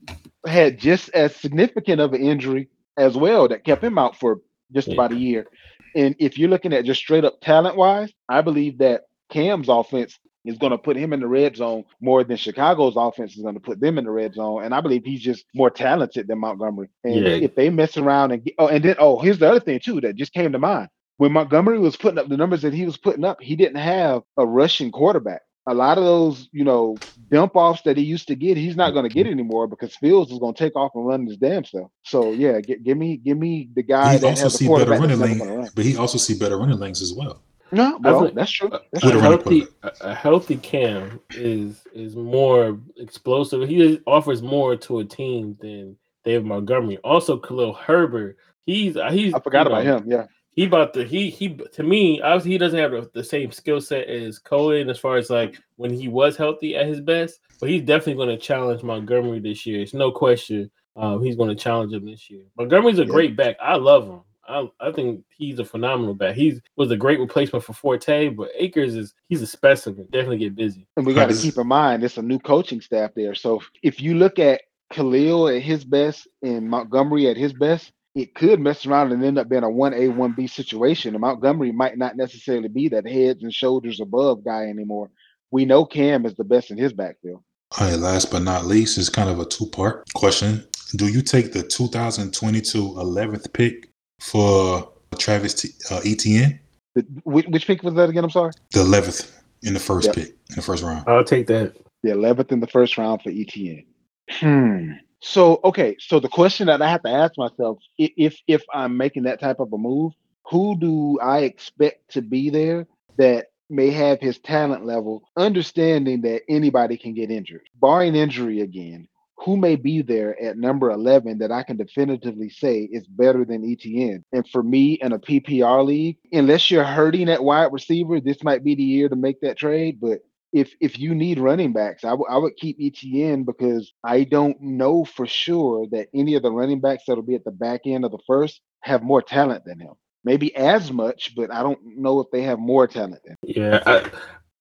had just as significant of an injury as well that kept him out for just Yeah. about a year. And if you're looking at just straight up talent wise, I believe that Cam's offense is going to put him in the red zone more than Chicago's offense is going to put them in the red zone. And I believe he's just more talented than Montgomery. And Yeah. if they mess around and get, oh, and then oh, here's the other thing too that just came to mind. When Montgomery was putting up the numbers that he was putting up, he didn't have a rushing quarterback. A lot of those, you know, dump offs that he used to get, he's not going to get anymore because Fields is going to take off and run his damn self. So yeah, g- give me, give me the guy He that also has see better running never going to lane, run. but he also see better running lanes as well. No, well, think- that's true. That's a a true. running healthy a, a healthy Cam is is more explosive. He offers more to a team than David Montgomery. Also, Khalil Herbert. He's uh, he's I forgot about know, him. Yeah. He about the he he to me obviously he doesn't have the, the same skill set as Cohen as far as like when he was healthy at his best, but he's definitely going to challenge Montgomery this year. It's no question. Um, he's going to challenge him this year. Montgomery's a Yeah. great back. I love him. I, I think he's a phenomenal back. He was a great replacement for Forte, but Akers is he's a specimen. Definitely get busy. And we got to keep in mind it's a new coaching staff there. So if you look at Khalil at his best and Montgomery at his best, it could mess around and end up being a one A one B situation. And Montgomery might not necessarily be that heads and shoulders above guy anymore. We know Cam is the best in his backfield. All right, last but not least is kind of a two part question. Do you take the 2022 11th pick for Travis T, uh, Etienne? The, which, which pick was that again? I'm sorry. The 11th in the first Yep. pick, in the first round. I'll take that. The 11th in the first round for Etienne. Hmm. So okay, so the question that I have to ask myself, if if I'm making that type of a move, who do I expect to be there that may have his talent level, understanding that anybody can get injured, barring injury again. Who may be there at number 11 that I can definitively say is better than Etienne? And for me, in a PPR league, unless you're hurting at wide receiver, this might be the year to make that trade. But if if you need running backs, I would- keep Etienne because I don't know for sure that any of the running backs that'll be at the back end of the first have more talent than him. Maybe as much, but I don't know if they have more talent than. him. Yeah, I,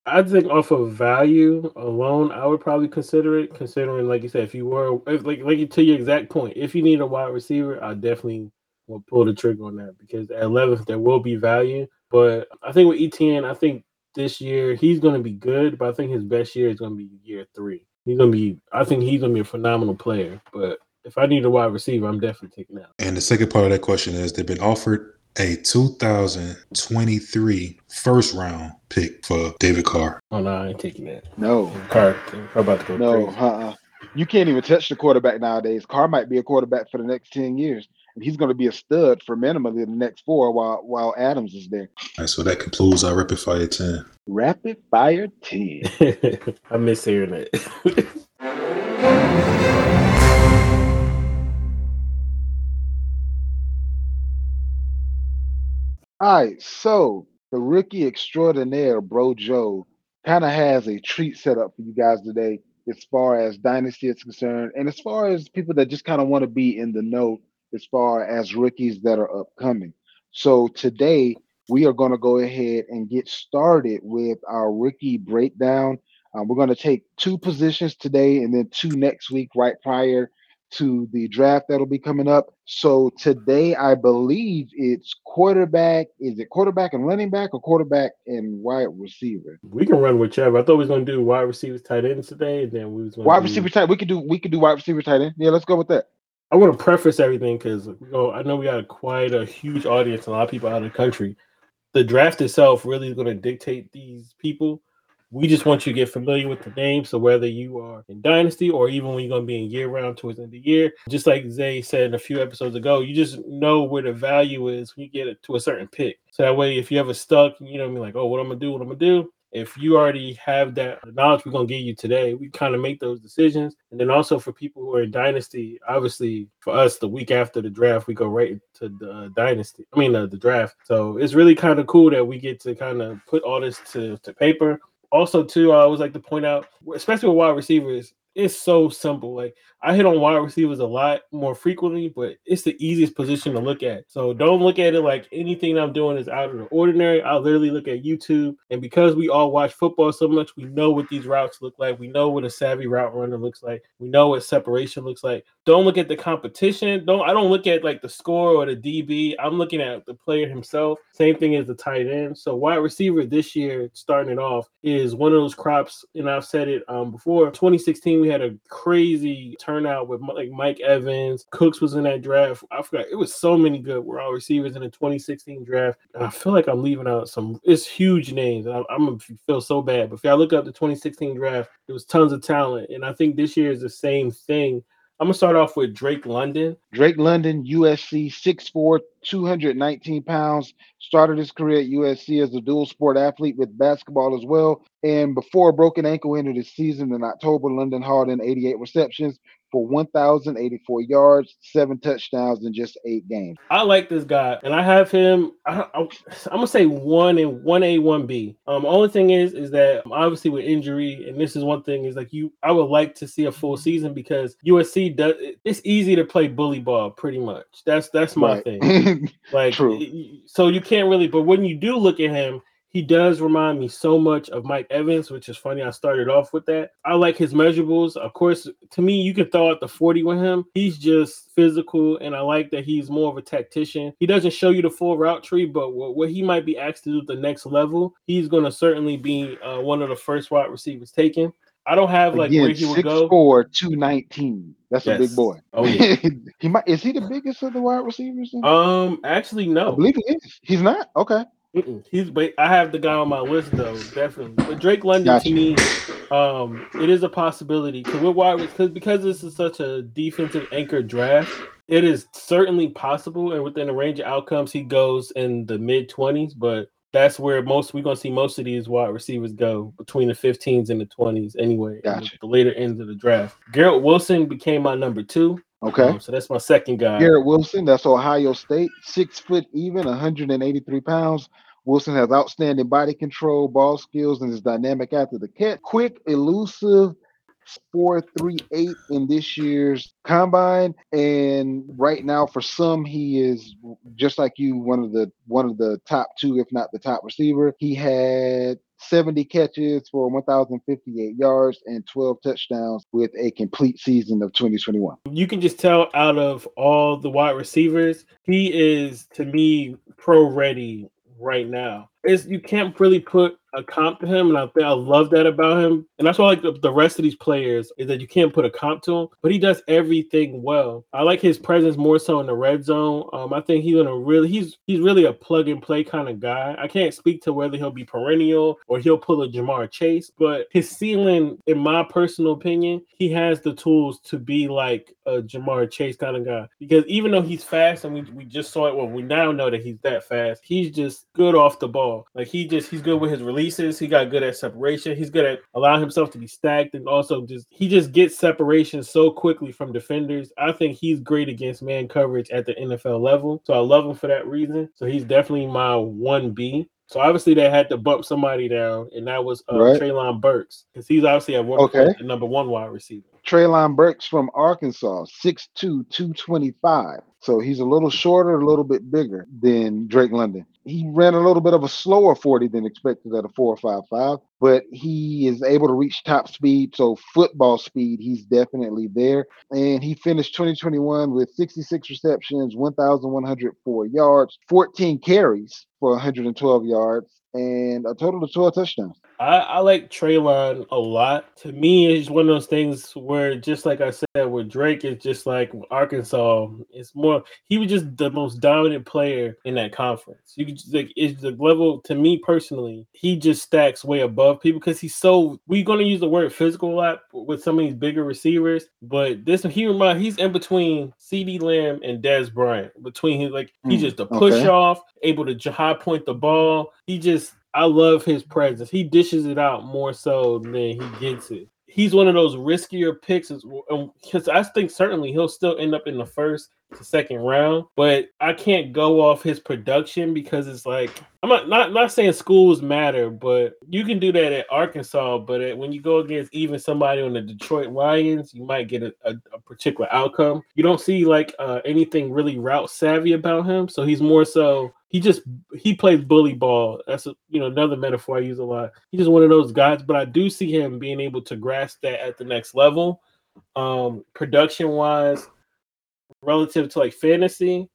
I think off of value alone, I would probably consider it. Considering, like you said, if you were, if, like, like to your exact point, if you need a wide receiver, I definitely will pull the trigger on that because at 11th there will be value. But I think with Etienne, I think this year he's going to be good, but I think his best year is going to be year three. He's going to be, I think he's going to be a phenomenal player. But if I need a wide receiver, I'm definitely taking that. And the second part of that question is they've been offered a 2023 first round pick for David Carr. Oh no, I ain't taking that. No, Car, Car about to go no, crazy. uh-uh. You can't even touch the quarterback nowadays. Carr might be a quarterback for the next 10 years. And he's going to be a stud for minimally the next four while while Adams is there. All right, so that concludes our rapid fire 10. Rapid fire 10. I miss hearing it. All right, so the rookie extraordinaire, Bro Joe, kind of has a treat set up for you guys today as far as Dynasty is concerned, and as far as people that just kind of want to be in the know as far as rookies that are upcoming. So today we are going to go ahead and get started with our rookie breakdown. Um, we're going to take two positions today and then two next week, right prior to the draft that'll be coming up. So today, I believe it's quarterback. Is it quarterback and running back or quarterback and wide receiver? we can run whichever. I thought we was gonna do wide receivers, tight ends today, and then we was Wide do- receiver tight. We could do. We could do wide receiver tight end. Yeah, let's go with that. I want to preface everything because. I know we got quite a huge audience, a lot of people out of the country. The draft itself really is going to dictate these people. We just want you to get familiar with the name. So whether you are in dynasty or even when you're going to be in year round towards the end of the year, just like Zay said in a few episodes ago, you just know where the value is when you get it to a certain pick. So that way, if you ever stuck, you know, I mean, like, oh, what I'm gonna do, what I'm gonna do. If you already have that knowledge we're gonna give you today, we kind of make those decisions. And then also for people who are in dynasty, obviously for us, the week after the draft, we go right to the dynasty. I mean, uh, the draft. So it's really kind of cool that we get to kind of put all this to to paper. Also, too, I always like to point out, especially with wide receivers, it's so simple. Like I hit on wide receivers a lot more frequently, but it's the easiest position to look at. So don't look at it like anything I'm doing is out of the ordinary. I'll literally look at YouTube. And because we all watch football so much, we know what these routes look like. We know what a savvy route runner looks like. We know what separation looks like. Don't look at the competition. Don't I don't look at like the score or the DB. I'm looking at the player himself. Same thing as the tight end. So wide receiver this year, starting it off, is one of those crops. And I've said it um, before. 2016, we had a crazy turnout with like Mike Evans, Cooks was in that draft. I forgot it was so many good wide receivers in the 2016 draft. And I feel like I'm leaving out some. It's huge names, I, I'm gonna feel so bad. But if y'all look up the 2016 draft, there was tons of talent, and I think this year is the same thing. I'm gonna start off with Drake London. Drake London, USC, 6'4, 219 pounds. Started his career at USC as a dual sport athlete with basketball as well. And before a broken ankle ended his season in October, London hauled in 88 receptions for 1,084 yards, seven touchdowns in just eight games. I like this guy, and I have him. I, am gonna say one and one A, one B. Um, only thing is, is that obviously with injury, and this is one thing is like you. I would like to see a full season because USC does. It's easy to play bully ball, pretty much. That's that's my Right. thing. Like, True. so you can't really. But when you do look at him, he does remind me so much of Mike Evans, which is funny. I started off with that. I like his measurables. Of course, to me, you could throw out the 40 with him. He's just physical, and I like that he's more of a tactician. He doesn't show you the full route tree, but what, what he might be asked to do at the next level, he's going to certainly be uh, one of the first wide receivers taken. I don't have like where Again, he would go. 6'4, 219. That's a big boy. Oh, yeah. he might is he the biggest of the wide receivers? Um, actually, no. I believe he is. He's not? Okay. Mm-mm. He's but I have the guy on my list though, definitely. But Drake London Gotcha. to me, um, it is a possibility because we're wide because because this is such a defensive anchor draft. It is certainly possible, and within the range of outcomes, he goes in the mid twenties. But that's where most we're gonna see most of these wide receivers go between the 15s and the 20s anyway. Gotcha. the later ends of the draft. Garrett Wilson became my number two. Okay. Um, so that's my second guy. Garrett Wilson, that's Ohio State, six foot even, 183 pounds. Wilson has outstanding body control, ball skills, and is dynamic after the catch. Quick, elusive, 438 in this year's combine. And right now, for some, he is just like you, one of the one of the top two, if not the top receiver. He had 70 catches for 1,058 yards and 12 touchdowns with a complete season of 2021. you can just tell out of all the wide receivers, he is to me pro ready right now. Is you can't really put a comp to him, and I I love that about him. And that's why I like the, the rest of these players is that you can't put a comp to him, but he does everything well. I like his presence more so in the red zone. Um, I think he's gonna really he's he's really a plug and play kind of guy. I can't speak to whether he'll be perennial or he'll pull a Ja'Marr Chase, but his ceiling, in my personal opinion, he has the tools to be like a Ja'Marr Chase kind of guy. Because even though he's fast, and we, we just saw it, well, we now know that he's that fast. He's just good off the ball. Like he just he's good with his releases. He got good at separation. He's good at allowing himself to be stacked, and also just he just gets separation so quickly from defenders. I think he's great against man coverage at the NFL level. So I love him for that reason. So he's definitely my one B. So obviously they had to bump somebody down, and that was uh, Right. Treylon Burks because he's obviously at one Okay. point the number one wide receiver. Treylon Burks from Arkansas, 6'2, 225. So he's a little shorter, a little bit bigger than Drake London. He ran a little bit of a slower 40 than expected at a 4.55, but he is able to reach top speed. So football speed, he's definitely there. And he finished 2021 with 66 receptions, 1,104 yards, 14 carries for 112 yards, and a total of 12 touchdowns. I, I like Treylon a lot. To me, it's one of those things where, just like I said, with Drake, it's just like Arkansas. It's more he was just the most dominant player in that conference. You could just, like it's the level to me personally. He just stacks way above people because he's so. We're gonna use the word physical a lot with some of these bigger receivers, but this he remind he's in between CeeDee Lamb and Dez Bryant. Between his like he's Mm, just a push okay. off, able to high point the ball. He just I love his presence. He dishes it out more so than he gets it. he's one of those riskier picks because I think certainly he'll still end up in the first to second round, but I can't go off his production because it's like I'm not not, not saying schools matter, but you can do that at Arkansas. But at, when you go against even somebody on the Detroit Lions, you might get a, a, a particular outcome. You don't see like uh, anything really route savvy about him, so he's more so he just he plays bully ball. That's a, you know another metaphor I use a lot. He's just one of those guys, but I do see him being able to grasp that at the next level. Um, production wise, relative to like fantasy,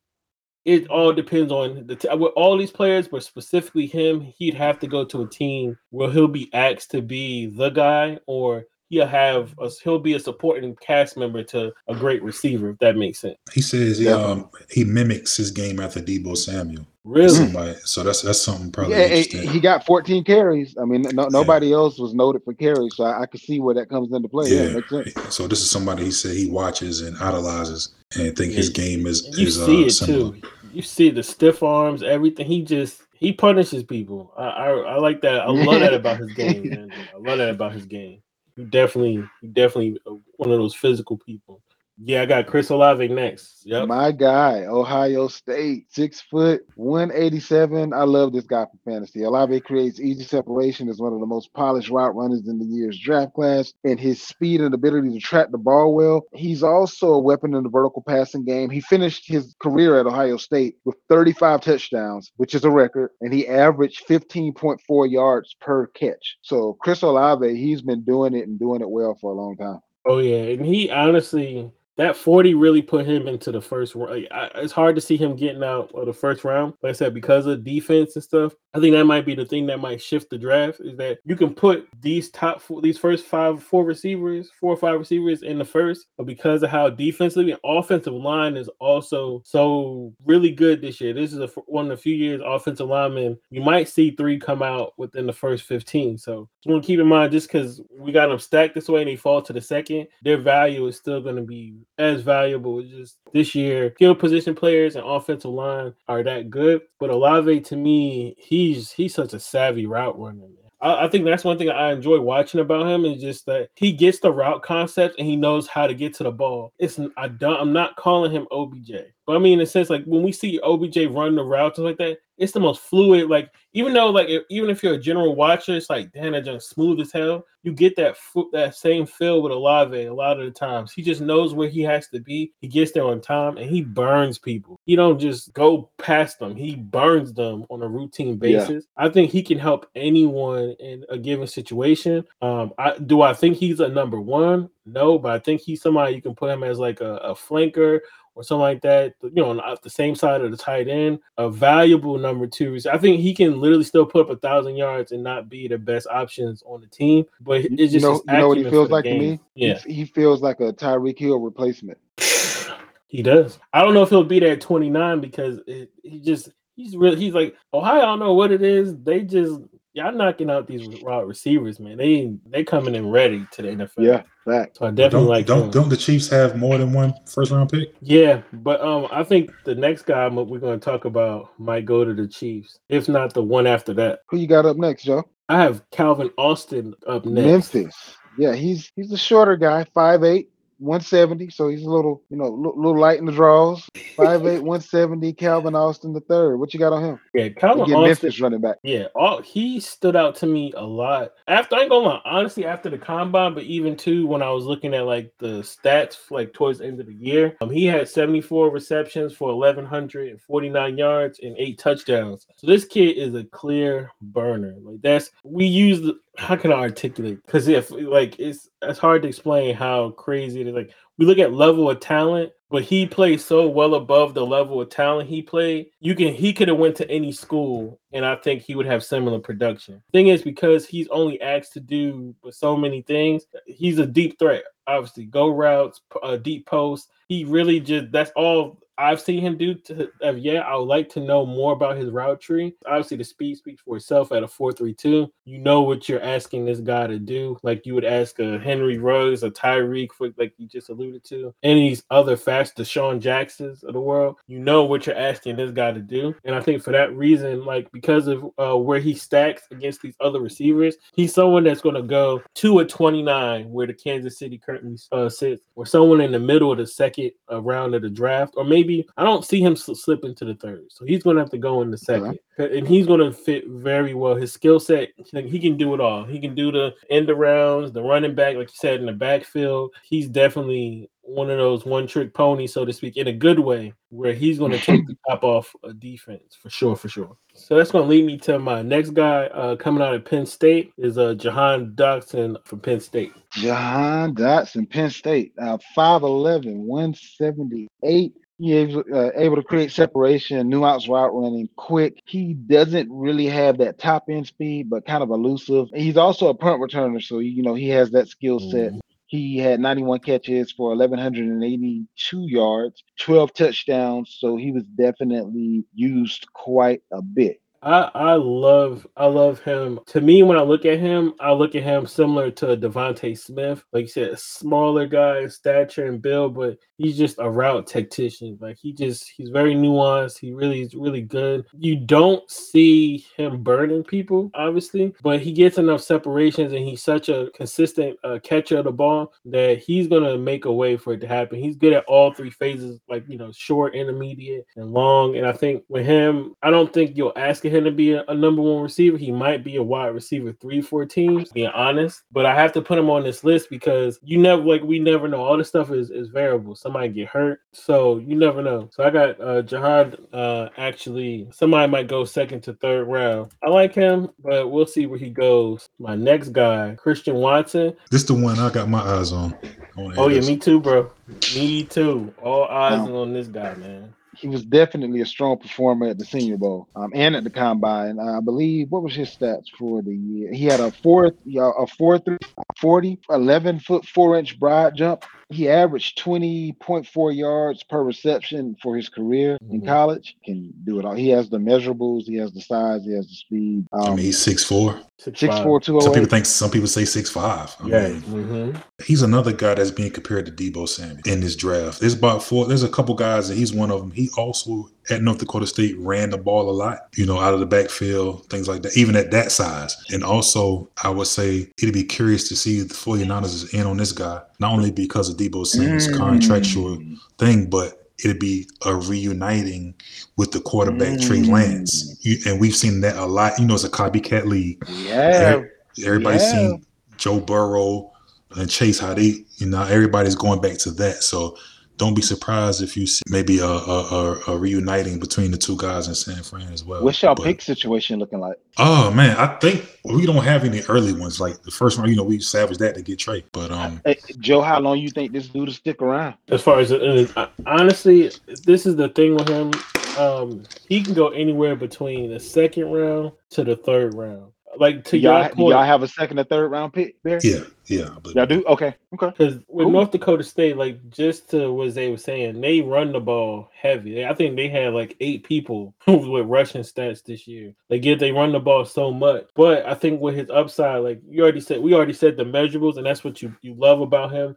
it all depends on the t- with all these players, but specifically him. He'd have to go to a team where he'll be asked to be the guy, or he'll have a, he'll be a supporting cast member to a great receiver. If that makes sense. He says he um he mimics his game after Deebo Samuel. Really? Somebody, so that's that's something probably Yeah, interesting. he got 14 carries. I mean, no, nobody else was noted for carries, so I, I could see where that comes into play. Yeah, yeah. makes sense. So this is somebody he said he watches and idolizes and think his game is You is see uh, it similar. too. You see the stiff arms, everything. He just he punishes people. I I, I like that. I love that about his game. Man. I love that about his game. He definitely, he definitely uh, one of those physical people. Yeah, I got Chris Olave next. Yep. My guy, Ohio State, six foot, 187. I love this guy for fantasy. Olave creates easy separation is one of the most polished route runners in the year's draft class, and his speed and ability to track the ball well. He's also a weapon in the vertical passing game. He finished his career at Ohio State with 35 touchdowns, which is a record, and he averaged 15.4 yards per catch. So Chris Olave, he's been doing it and doing it well for a long time. Oh yeah, and he honestly that 40 really put him into the first round. It's hard to see him getting out of the first round. Like I said, because of defense and stuff, I think that might be the thing that might shift the draft is that you can put these top four, these first five, four receivers, four or five receivers in the first, but because of how defensively and offensive line is also so really good this year. This is a, one of the few years offensive linemen you might see three come out within the first 15. So just want to keep in mind just because we got them stacked this way and they fall to the second, their value is still going to be as valuable. Just this year, skill position players and offensive line are that good. But Olave, to me, he's he's such a savvy route runner. I, I think that's one thing I enjoy watching about him is just that he gets the route concept and he knows how to get to the ball. It's I don't I'm not calling him OBJ, but I mean in a sense like when we see OBJ run the routes like that, it's the most fluid. Like even though like if, even if you're a general watcher, it's like damn, that just smooth as hell. You get that that same feel with Olave a lot of the times. He just knows where he has to be. He gets there on time and he burns people. He don't just go past them. He burns them on a routine Yeah. basis. I think he can help anyone in a given situation. Um, I do I think he's a number one? No, but I think he's somebody you can put him as like a, a flanker or something like that. You know, on uh, the same side of the tight end, a valuable number two. I think he can literally still put up a thousand yards and not be the best options on the team. But it's just you know, you know what he feels like to me? Yeah, He, he feels like a Tyreek Hill replacement. he does. I don't know if he'll be there at 29 because it, he just he's really he's like Ohio. I don't know what it is. They just y'all knocking out these wide receivers, man. They they coming in ready to the NFL. Yeah, fact. So I definitely Don't like don't him. don't the Chiefs have more than one first round pick? Yeah, but um, I think the next guy we're going to talk about might go to the Chiefs, if not the one after that. Who you got up next, Joe? I have Calvin Austin up next. Memphis. Yeah, he's he's a shorter guy, 5'8", 170. So he's a little, you know, a little, light in the draws. 5'8", 170, Calvin Austin the third. What you got on him? Yeah, Calvin Again, Austin. Memphis running back. Yeah, all he stood out to me a lot. After I ain't gonna lie, honestly, after the combine, but even too when I was looking at like the stats like towards the end of the year, um, he had 74 receptions for 1149 yards and eight touchdowns. So this kid is a clear burner. Like that's we use the how can I articulate? Because if like it's it's hard to explain how crazy it is. Like we look at level of talent, but he plays so well above the level of talent he played. You can he could have went to any school, and I think he would have similar production. Thing is, because he's only asked to do so many things, he's a deep threat. Obviously, go routes, uh, deep post. He really just that's all I've seen him do to uh, yeah, I would like to know more about his route tree. Obviously, the speed speaks for itself at a 4-3-2. You know what you're asking this guy to do. Like you would ask a Henry Ruggs, a Tyreek, like you just alluded to, any these other fast DeSean Jacksons of the world. You know what you're asking this guy to do. And I think for that reason, like because of uh, where he stacks against these other receivers, he's someone that's going to go to a 29 where the Kansas City currently uh, sits, or someone in the middle of the second uh, round of the draft, or maybe I don't see him slip into the third. So he's going to have to go in the second, and he's going to fit very well. His skill set, he can do it all. He can do the end arounds, the running back, like you said, in the backfield. He's definitely one of those one trick ponies, so to speak, in a good way, where he's going to take the top off a defense for sure, for sure. So that's going to lead me to my next guy uh, coming out of Penn State is uh, Jahan Dotson from Penn State. Jahan Dotson, Penn State, uh, 5'11, 178. He is uh, able to create separation, nuance route running, quick. He doesn't really have that top end speed, but kind of elusive. He's also a punt returner, so you know he has that skill set. Mm. He had 91 catches for 1,182 yards, 12 touchdowns. So he was definitely used quite a bit. I, I love I love him. To me, when I look at him, I look at him similar to DeVonta Smith. Like you said, smaller guy, stature and build, but he's just a route tactician. Like he just he's very nuanced. He really is really good. You don't see him burning people, obviously, but he gets enough separations and he's such a consistent uh, catcher of the ball that he's gonna make a way for it to happen. He's good at all three phases, like you know, short, intermediate, and long. And I think with him, I don't think you'll ask him to be a, a number one receiver. He might be a wide receiver three for teams, being honest. But I have to put him on this list because you never like we never know. All this stuff is is variable. Somebody get hurt, so you never know. So I got uh Jihad. Uh, actually, somebody might go second to third round. I like him, but we'll see where he goes. My next guy, Christian Watson. This is the one I got my eyes on. on oh yeah, me too, bro. Me too. All eyes on this guy, man he was definitely a strong performer at the Senior Bowl um, and at the Combine. I believe what was his stats for the year? He had a fourth, a four three, 40, 11 foot four inch broad jump, he averaged 20.4 yards per reception for his career mm-hmm. in college. Can do it all. He has the measurables, he has the size, he has the speed. Um, I mean, he's 6'4. 6'4, Some people think some people say 6'5. I yeah. Mean, mm-hmm. He's another guy that's being compared to Deebo Samuel in this draft. There's about four, there's a couple guys, and he's one of them. He also at North Dakota State ran the ball a lot, you know, out of the backfield, things like that, even at that size. And also, I would say it'd be curious to see the 49ers is in on this guy, not only because of Deebo Samuel's mm. contractual thing, but it'd be a reuniting with the quarterback mm. Trey Lance. You, and we've seen that a lot. You know, it's a copycat league. Yeah. Everybody's yeah. seen Joe Burrow and Chase, how they, you know, everybody's going back to that. So don't be surprised if you see maybe a, a, a, reuniting between the two guys in San Fran as well. What's your but, pick situation looking like? Oh man, I think we don't have any early ones. Like the first one, you know, we savaged that to get Trey. But um, hey, Joe, how long you think this dude will stick around? As far as uh, honestly, this is the thing with him. Um, he can go anywhere between the second round to the third round like to y'all, point, y'all have a second or third round pick there? Yeah, yeah. Y'all do? Okay, okay. Because with cool. North Dakota State, like just to what they were saying, they run the ball heavy. I think they had like eight people with rushing stats this year. Like, yeah, they run the ball so much. But I think with his upside, like you already said, we already said the measurables, and that's what you you love about him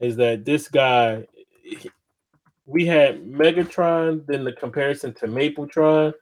is that this guy. We had Megatron, then the comparison to Mapletron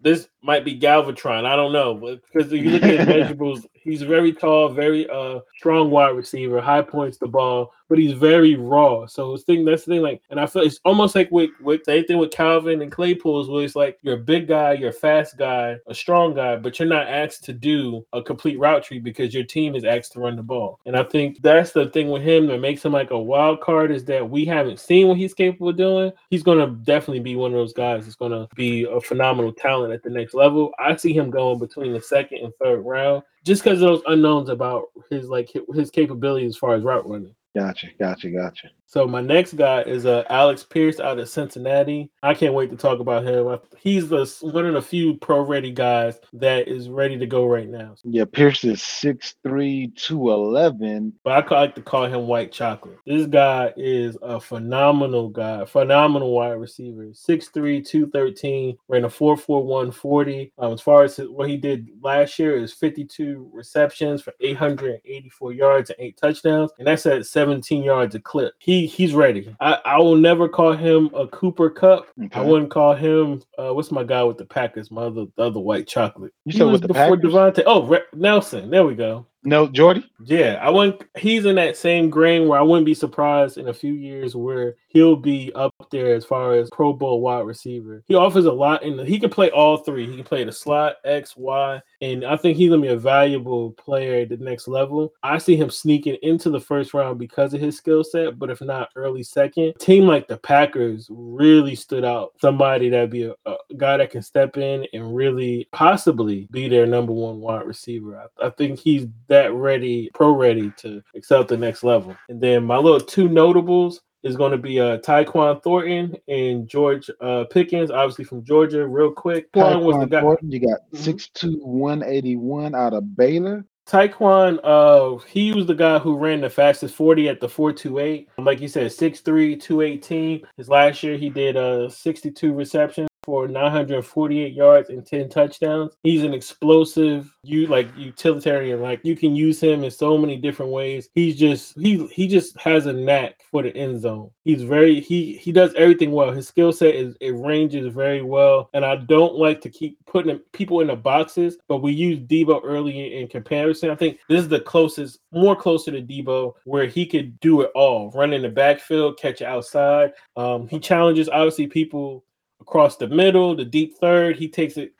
this might be Galvatron. I don't know, because if you look at his measurables, he's very tall, very uh strong wide receiver, high points the ball, but he's very raw. So it's thing that's the thing. Like, and I feel it's almost like with with thing with Calvin and Claypool's, where it's like you're a big guy, you're a fast guy, a strong guy, but you're not asked to do a complete route tree because your team is asked to run the ball. And I think that's the thing with him that makes him like a wild card is that we haven't seen what he's capable of doing. He's gonna definitely be one of those guys that's gonna be a phenomenal talent at the next level. I see him going between the second and third round just because of those unknowns about his like his capability as far as route running. Gotcha, gotcha, gotcha. So my next guy is uh, Alex Pierce out of Cincinnati. I can't wait to talk about him. He's the one of the few pro ready guys that is ready to go right now. Yeah, Pierce is 6'3", 211. But I like to call him white chocolate. This guy is a phenomenal guy, phenomenal wide receiver. 6'3", 213, ran a 4'4", 40. Um, as far as what he did last year is 52 receptions for 884 yards and eight touchdowns. And that's at 17 yards a clip. He he's ready. I, I will never call him a Cooper Kupp. Okay. I wouldn't call him uh, what's my guy with the Packers, my other the other white chocolate. You he said with the before Packers? Davante. Oh, Re- Nelson. There we go. No, Jordy. Yeah, I want. He's in that same grain where I wouldn't be surprised in a few years where he'll be up there as far as Pro Bowl wide receiver. He offers a lot, and he can play all three. He can play the slot, X, Y, and I think he's gonna be a valuable player at the next level. I see him sneaking into the first round because of his skill set, but if not early second, team like the Packers really stood out. Somebody that'd be a, a guy that can step in and really possibly be their number one wide receiver. I, I think he's that that ready, pro ready to excel at the next level. And then my little two notables is going to be uh, Tyquan Thornton and George uh, Pickens, obviously from Georgia. Real quick, Tyquan was the guy. Thornton, you got mm-hmm. six two one eighty one out of Baylor. Tyquan, uh, he was the guy who ran the fastest 40 at the 428. Like you said, 6'3, 218. His last year he did uh 62 receptions for 948 yards and 10 touchdowns. He's an explosive, you like utilitarian. Like you can use him in so many different ways. He's just he he just has a knack for the end zone. He's very he he does everything well. His skill set is it ranges very well. And I don't like to keep putting people in the boxes, but we use Deebo early in comparison. I think this is the closest, more closer to Deebo, where he could do it all: run in the backfield, catch outside. Um, he challenges obviously people across the middle, the deep third. He takes it.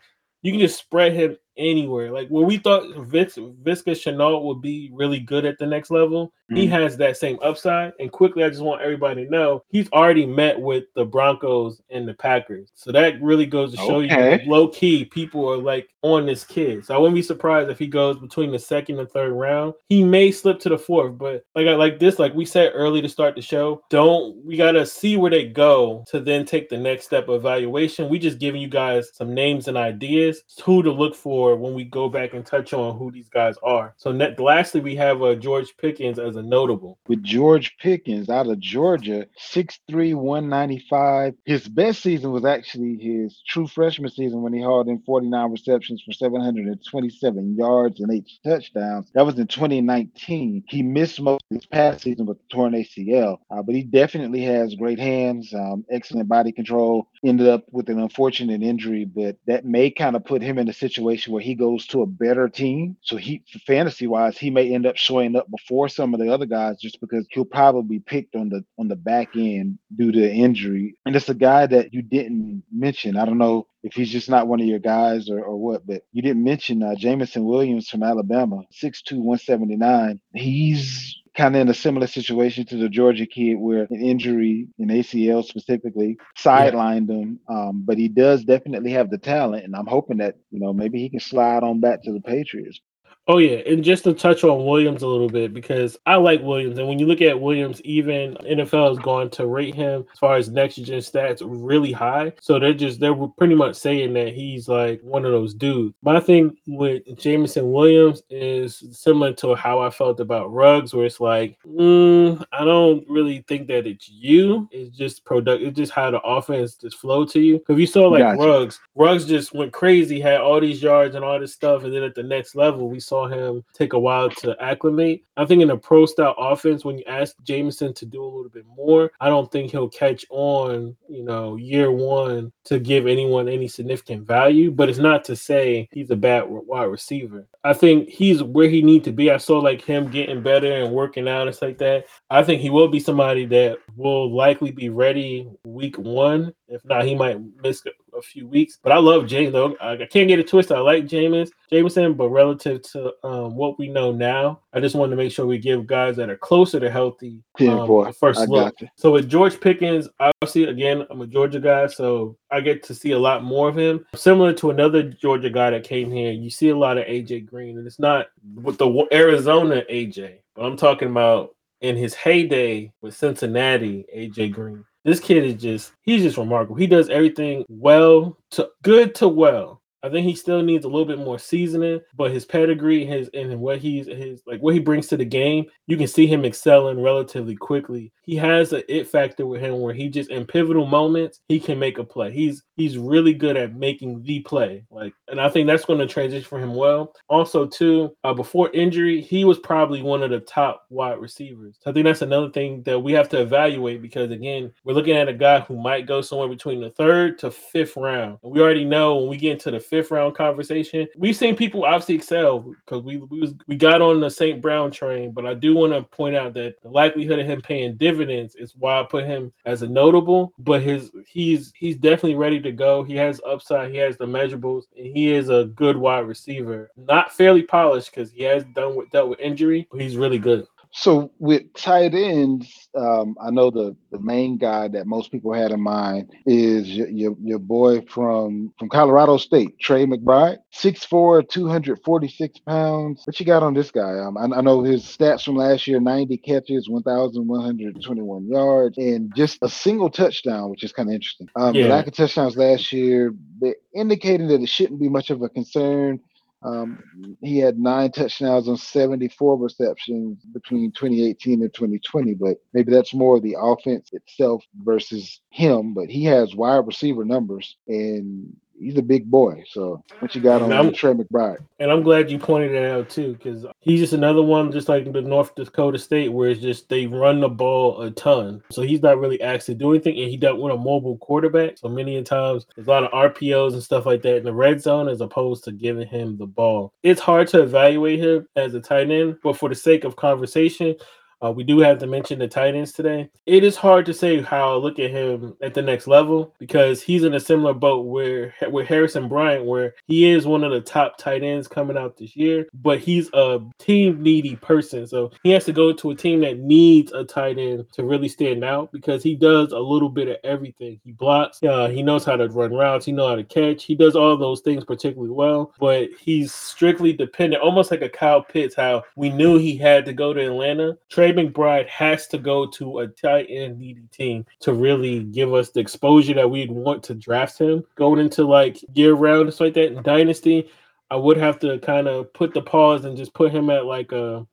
You can just spread him anywhere. Like where we thought Vis- Viska Shenault would be really good at the next level, mm-hmm. he has that same upside. And quickly, I just want everybody to know he's already met with the Broncos and the Packers. So that really goes to show okay. you low key people are like on this kid. So I wouldn't be surprised if he goes between the second and third round. He may slip to the fourth, but like I like this, like we said early to start the show, don't we gotta see where they go to then take the next step of evaluation. We just giving you guys some names and ideas who to look for for when we go back and touch on who these guys are. So, net, lastly, we have uh, George Pickens as a notable. With George Pickens out of Georgia, 6'3, 195. His best season was actually his true freshman season when he hauled in 49 receptions for 727 yards and eight touchdowns. That was in 2019. He missed most of his past season with torn ACL, uh, but he definitely has great hands, um, excellent body control. Ended up with an unfortunate injury, but that may kind of put him in a situation where he goes to a better team. So he fantasy wise, he may end up showing up before some of the other guys just because he'll probably be picked on the on the back end due to injury. And it's a guy that you didn't mention. I don't know if he's just not one of your guys or, or what, but you didn't mention uh, Jameson Williams from Alabama, 6'2, 179. He's kind of in a similar situation to the Georgia kid where an injury in ACL specifically sidelined yeah. him. Um, but he does definitely have the talent, and I'm hoping that you know maybe he can slide on back to the Patriots. Oh yeah, and just to touch on Williams a little bit because I like Williams, and when you look at Williams, even NFL is going to rate him as far as next gen stats really high. So they're just they're pretty much saying that he's like one of those dudes. My thing with Jameson Williams is similar to how I felt about Ruggs, where it's like mm, I don't really think that it's you. It's just product. It's just how the offense just flow to you. Because you saw like gotcha. Rugs, Ruggs just went crazy, had all these yards and all this stuff, and then at the next level we saw saw him take a while to acclimate. I think in a pro style offense, when you ask Jameson to do a little bit more, I don't think he'll catch on, you know, year one to give anyone any significant value. But it's not to say he's a bad wide receiver. I think he's where he needs to be. I saw like him getting better and working out and stuff like that. I think he will be somebody that will likely be ready week one. If not, he might miss a few weeks. But I love James though. I can't get it twisted. I like James Jameson, but relative to um, what we know now, I just wanted to make sure we give guys that are closer to healthy um, first I look. So with George Pickens, obviously again, I'm a Georgia guy, so I get to see a lot more of him. Similar to another Georgia guy that came here, you see a lot of AJ Green, and it's not with the Arizona AJ, but I'm talking about in his heyday with Cincinnati, AJ Green. This kid is just he's just remarkable. He does everything well to good to well. I think he still needs a little bit more seasoning, but his pedigree, his and what he's his like what he brings to the game, you can see him excelling relatively quickly. He has an it factor with him where he just in pivotal moments he can make a play. He's he's really good at making the play. Like, and I think that's going to transition for him well. Also, too, uh, before injury, he was probably one of the top wide receivers. So I think that's another thing that we have to evaluate because again, we're looking at a guy who might go somewhere between the third to fifth round. We already know when we get into the fifth round conversation, we've seen people obviously excel because we we, was, we got on the St. Brown train. But I do want to point out that the likelihood of him paying dividends is why I put him as a notable. But his he's he's definitely ready to go. He has upside. He has the measurables, and he is a good wide receiver. Not fairly polished because he has done with dealt with injury, but he's really good. So with tight ends, um, I know the, the main guy that most people had in mind is your, your, your boy from from Colorado State, Trey McBride, 6'4", 246 pounds. What you got on this guy? Um, I, I know his stats from last year: 90 catches, 1,121 yards, and just a single touchdown, which is kind of interesting. Um, yeah. The lack of touchdowns last year, indicating that it shouldn't be much of a concern. Um, he had nine touchdowns on 74 receptions between 2018 and 2020, but maybe that's more the offense itself versus him. But he has wide receiver numbers, and he's a big boy. So what you got on Trey McBride? And I'm glad you pointed that out too, because he's just another one, just like the North Dakota State, where it's just they run the ball a ton. So he's not really asked to do anything, and he doesn't want a mobile quarterback. So many times there's a lot of RPOs and stuff like that in the red zone, as opposed to giving him the ball. It's hard to evaluate him as a tight end, but for the sake of conversation, uh, we do have to mention the tight ends today. It is hard to say how I look at him at the next level because he's in a similar boat where with Harrison Bryant, where he is one of the top tight ends coming out this year, but he's a team needy person. So he has to go to a team that needs a tight end to really stand out because he does a little bit of everything. He blocks, uh, he knows how to run routes, he knows how to catch, he does all those things particularly well, but he's strictly dependent, almost like a Kyle Pitts, how we knew he had to go to Atlanta. Trey Trey McBride has to go to a tight end needy team to really give us the exposure that we'd want to draft him going into like year round and like that in Dynasty. I would have to kind of put the pause and just put him at like a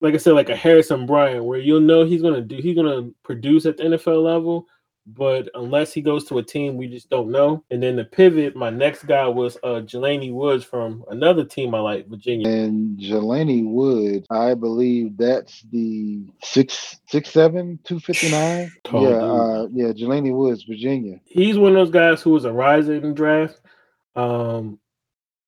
like I said, like a Harrison Bryant, where you'll know he's gonna do he's gonna produce at the NFL level, but unless he goes to a team we just don't know. And then the pivot, my next guy was uh Jelani Woods from another team I like, Virginia. And Jelani Woods, I believe that's the six six seven two fifty nine. yeah, uh, yeah, Jelani Woods, Virginia. He's one of those guys who was a riser in draft. Um,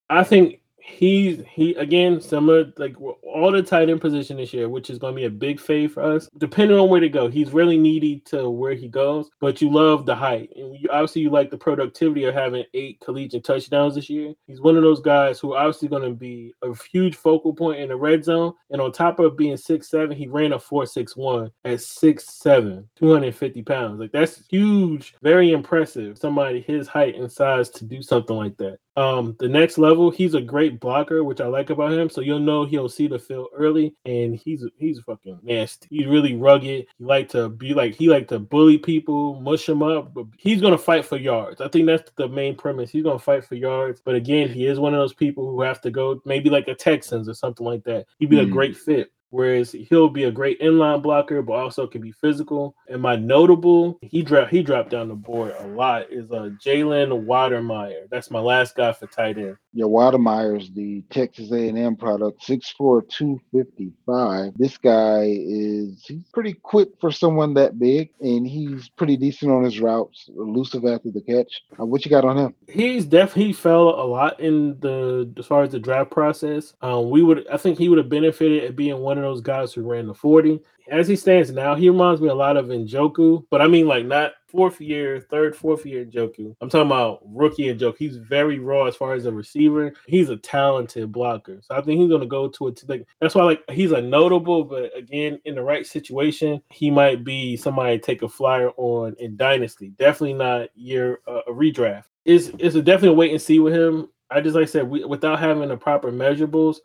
I think he he again similar like all the tight end position this year, which is going to be a big fade for us. Depending on where to go, he's really needy to where he goes. But you love the height, and you, obviously you like the productivity of having eight collegiate touchdowns this year. He's one of those guys who obviously going to be a huge focal point in the red zone. And on top of being six seven, he ran a four six one at six seven, 250 pounds. Like that's huge, very impressive. Somebody his height and size to do something like that. Um, the next level, he's a great blocker, which I like about him. So you'll know he'll see the field early, and he's he's fucking nasty. He's really rugged. He like to be like he like to bully people, mush them up. But he's gonna fight for yards. I think that's the main premise. He's gonna fight for yards. But again, he is one of those people who have to go maybe like a Texans or something like that. He'd be mm. a great fit Whereas he'll be a great inline blocker, but also can be physical. And my notable, he dropped he dropped down the board a lot is uh Jalen Wydermyer. That's my last guy for tight end. Yeah, Wydermyer's the Texas A&M product, 6'4", 255. This guy is he's pretty quick for someone that big, and he's pretty decent on his routes, elusive after the catch. Uh, what you got on him? He's definitely he fell a lot in the as far as the draft process. Um, we would I think he would have benefited at being one one of those guys who ran the 40. As he stands now, he reminds me a lot of Njoku, but I mean like not fourth year, third, fourth year Njoku. I'm talking about rookie Njoku. He's very raw as far as a receiver. He's a talented blocker. So I think he's gonna go to it. Like that's why like he's a notable, but again, in the right situation, he might be somebody take a flyer on in Dynasty. Definitely not year uh, a redraft. It's, it's a definitely wait and see with him. I just like I said, we, without having the proper measurables,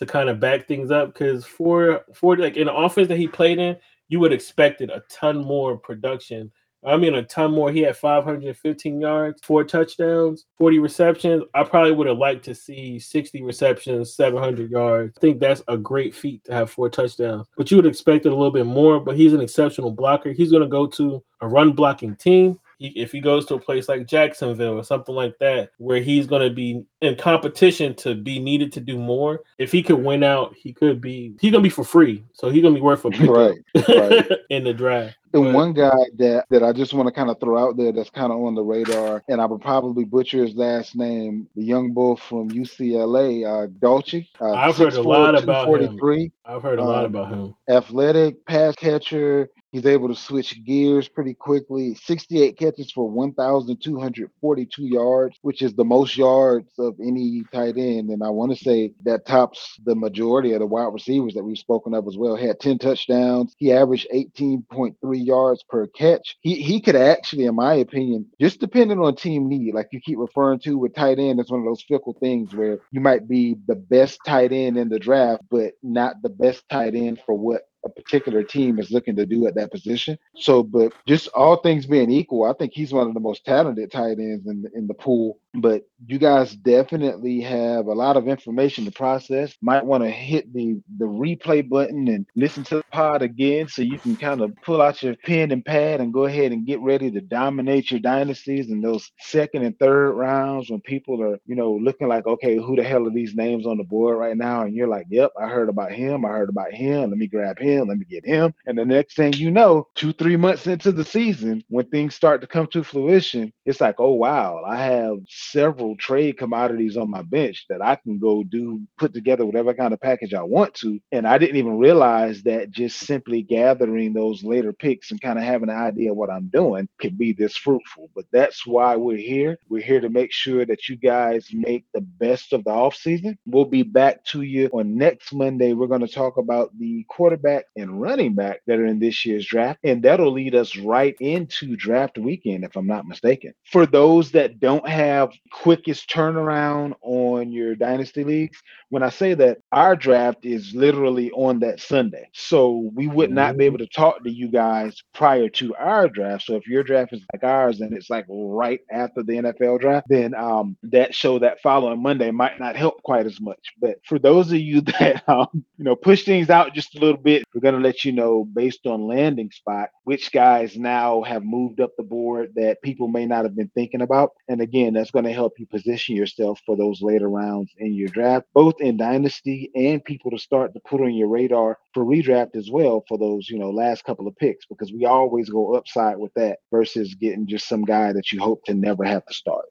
to kind of back things up because for for like in the offense that he played in, you would expected a ton more production I mean, a ton more. He had 515 yards, four touchdowns, 40 receptions. I probably would have liked to see 60 receptions, 700 yards. I think that's a great feat to have four touchdowns. But you would expect it a little bit more. But he's an exceptional blocker. He's going to go to a run blocking team he, if he goes to a place like Jacksonville or something like that, where he's going to be in competition to be needed to do more, if he could win out, he could be he's going to be for free, so he's going to be worth a right, right. in the draft. And but, one guy that that I just want to kind of throw out there that's kind of on the radar, and I would probably butcher his last name, the young bull from UCLA, uh, Dulcich. Uh, I've heard a lot about him. I've heard a lot um, about him. Athletic pass catcher, He's able to switch gears pretty quickly. 68 catches for 1,242 yards, which is the most yards of any tight end. And I want to say that tops the majority of the wide receivers that we've spoken of as well. He had 10 touchdowns. He averaged 18.3 yards per catch. He he could actually, in my opinion, just depending on team need, like you keep referring to with tight end, it's one of those fickle things where you might be the best tight end in the draft, but not the best tight end for what a particular team is looking to do at that position. So, but just all things being equal, I think he's one of the most talented tight ends in the, in the pool but you guys definitely have a lot of information to process. Might want to hit the the replay button and listen to the pod again so you can kind of pull out your pen and pad and go ahead and get ready to dominate your dynasties in those second and third rounds when people are, you know, looking like, okay, who the hell are these names on the board right now? And you're like, yep, I heard about him. I heard about him. Let me grab him. Let me get him. And the next thing you know, two, three months into the season, when things start to come to fruition, it's like, oh wow, I have several trade commodities on my bench that I can go do, put together whatever kind of package I want to. And I didn't even realize that just simply gathering those later picks and kind of having an idea of what I'm doing could be this fruitful. But that's why we're here. We're here to make sure that you guys make the best of the offseason. We'll be back to you on next Monday. We're going to talk about the quarterback and running back that are in this year's draft. And that'll lead us right into draft weekend, if I'm not mistaken. For those that don't have quickest turnaround on your dynasty leagues. When I say that, our draft is literally on that Sunday. So we would not be able to talk to you guys prior to our draft. So if your draft is like ours and it's like right after the NFL draft, then um, that show that following Monday might not help quite as much. But for those of you that um, you know push things out just a little bit, we're gonna let you know based on landing spot which guys now have moved up the board that people may not have been thinking about. And again, that's going to help you position yourself for those later rounds in your draft, both in dynasty and people to start to put on your radar for redraft as well for those, you know, last couple of picks, because we always go upside with that versus getting just some guy that you hope to never have to start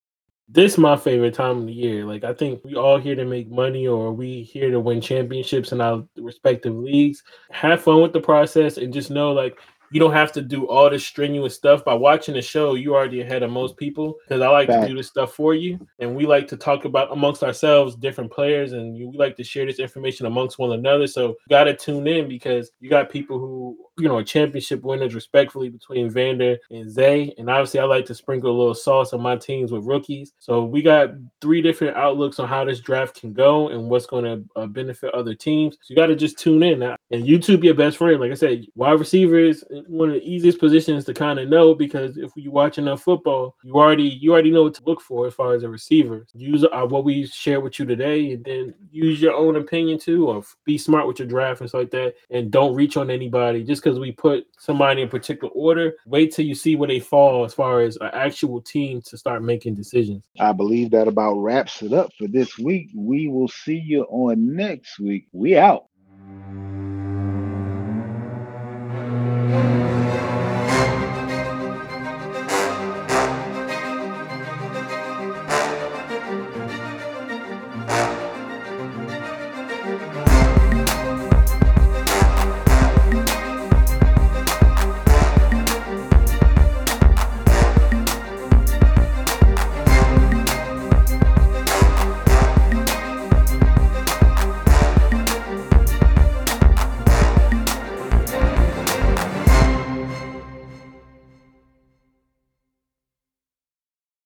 this is my favorite time of the year. Like I think we all here to make money or we here to win championships in our respective leagues. Have fun with the process and just know like you don't have to do all this strenuous stuff. By watching the show you already ahead of most people because i like to do this stuff for you and we like to talk about amongst ourselves different players and we like to share this information amongst one another. So got to tune in because you got people who you know championship winners respectfully between vander and zay and obviously i like to sprinkle a little sauce on my teams with rookies. So we got three different outlooks on how this draft can go and what's going to uh, benefit other teams. So you got to just tune in. Now and youtube your best friend like i said wide receiver is one of the easiest positions to kind of know because if you watch enough football, you already you already know what to look for as far as a receiver. Use uh, what we share with you today, and then use your own opinion too, or be smart with your draft and stuff like that. And don't reach on anybody just because we put somebody in particular order. Wait till you see where they fall as far as an actual team to start making decisions. I believe that about wraps it up for this week. We will see you on next week. We out. Thank you.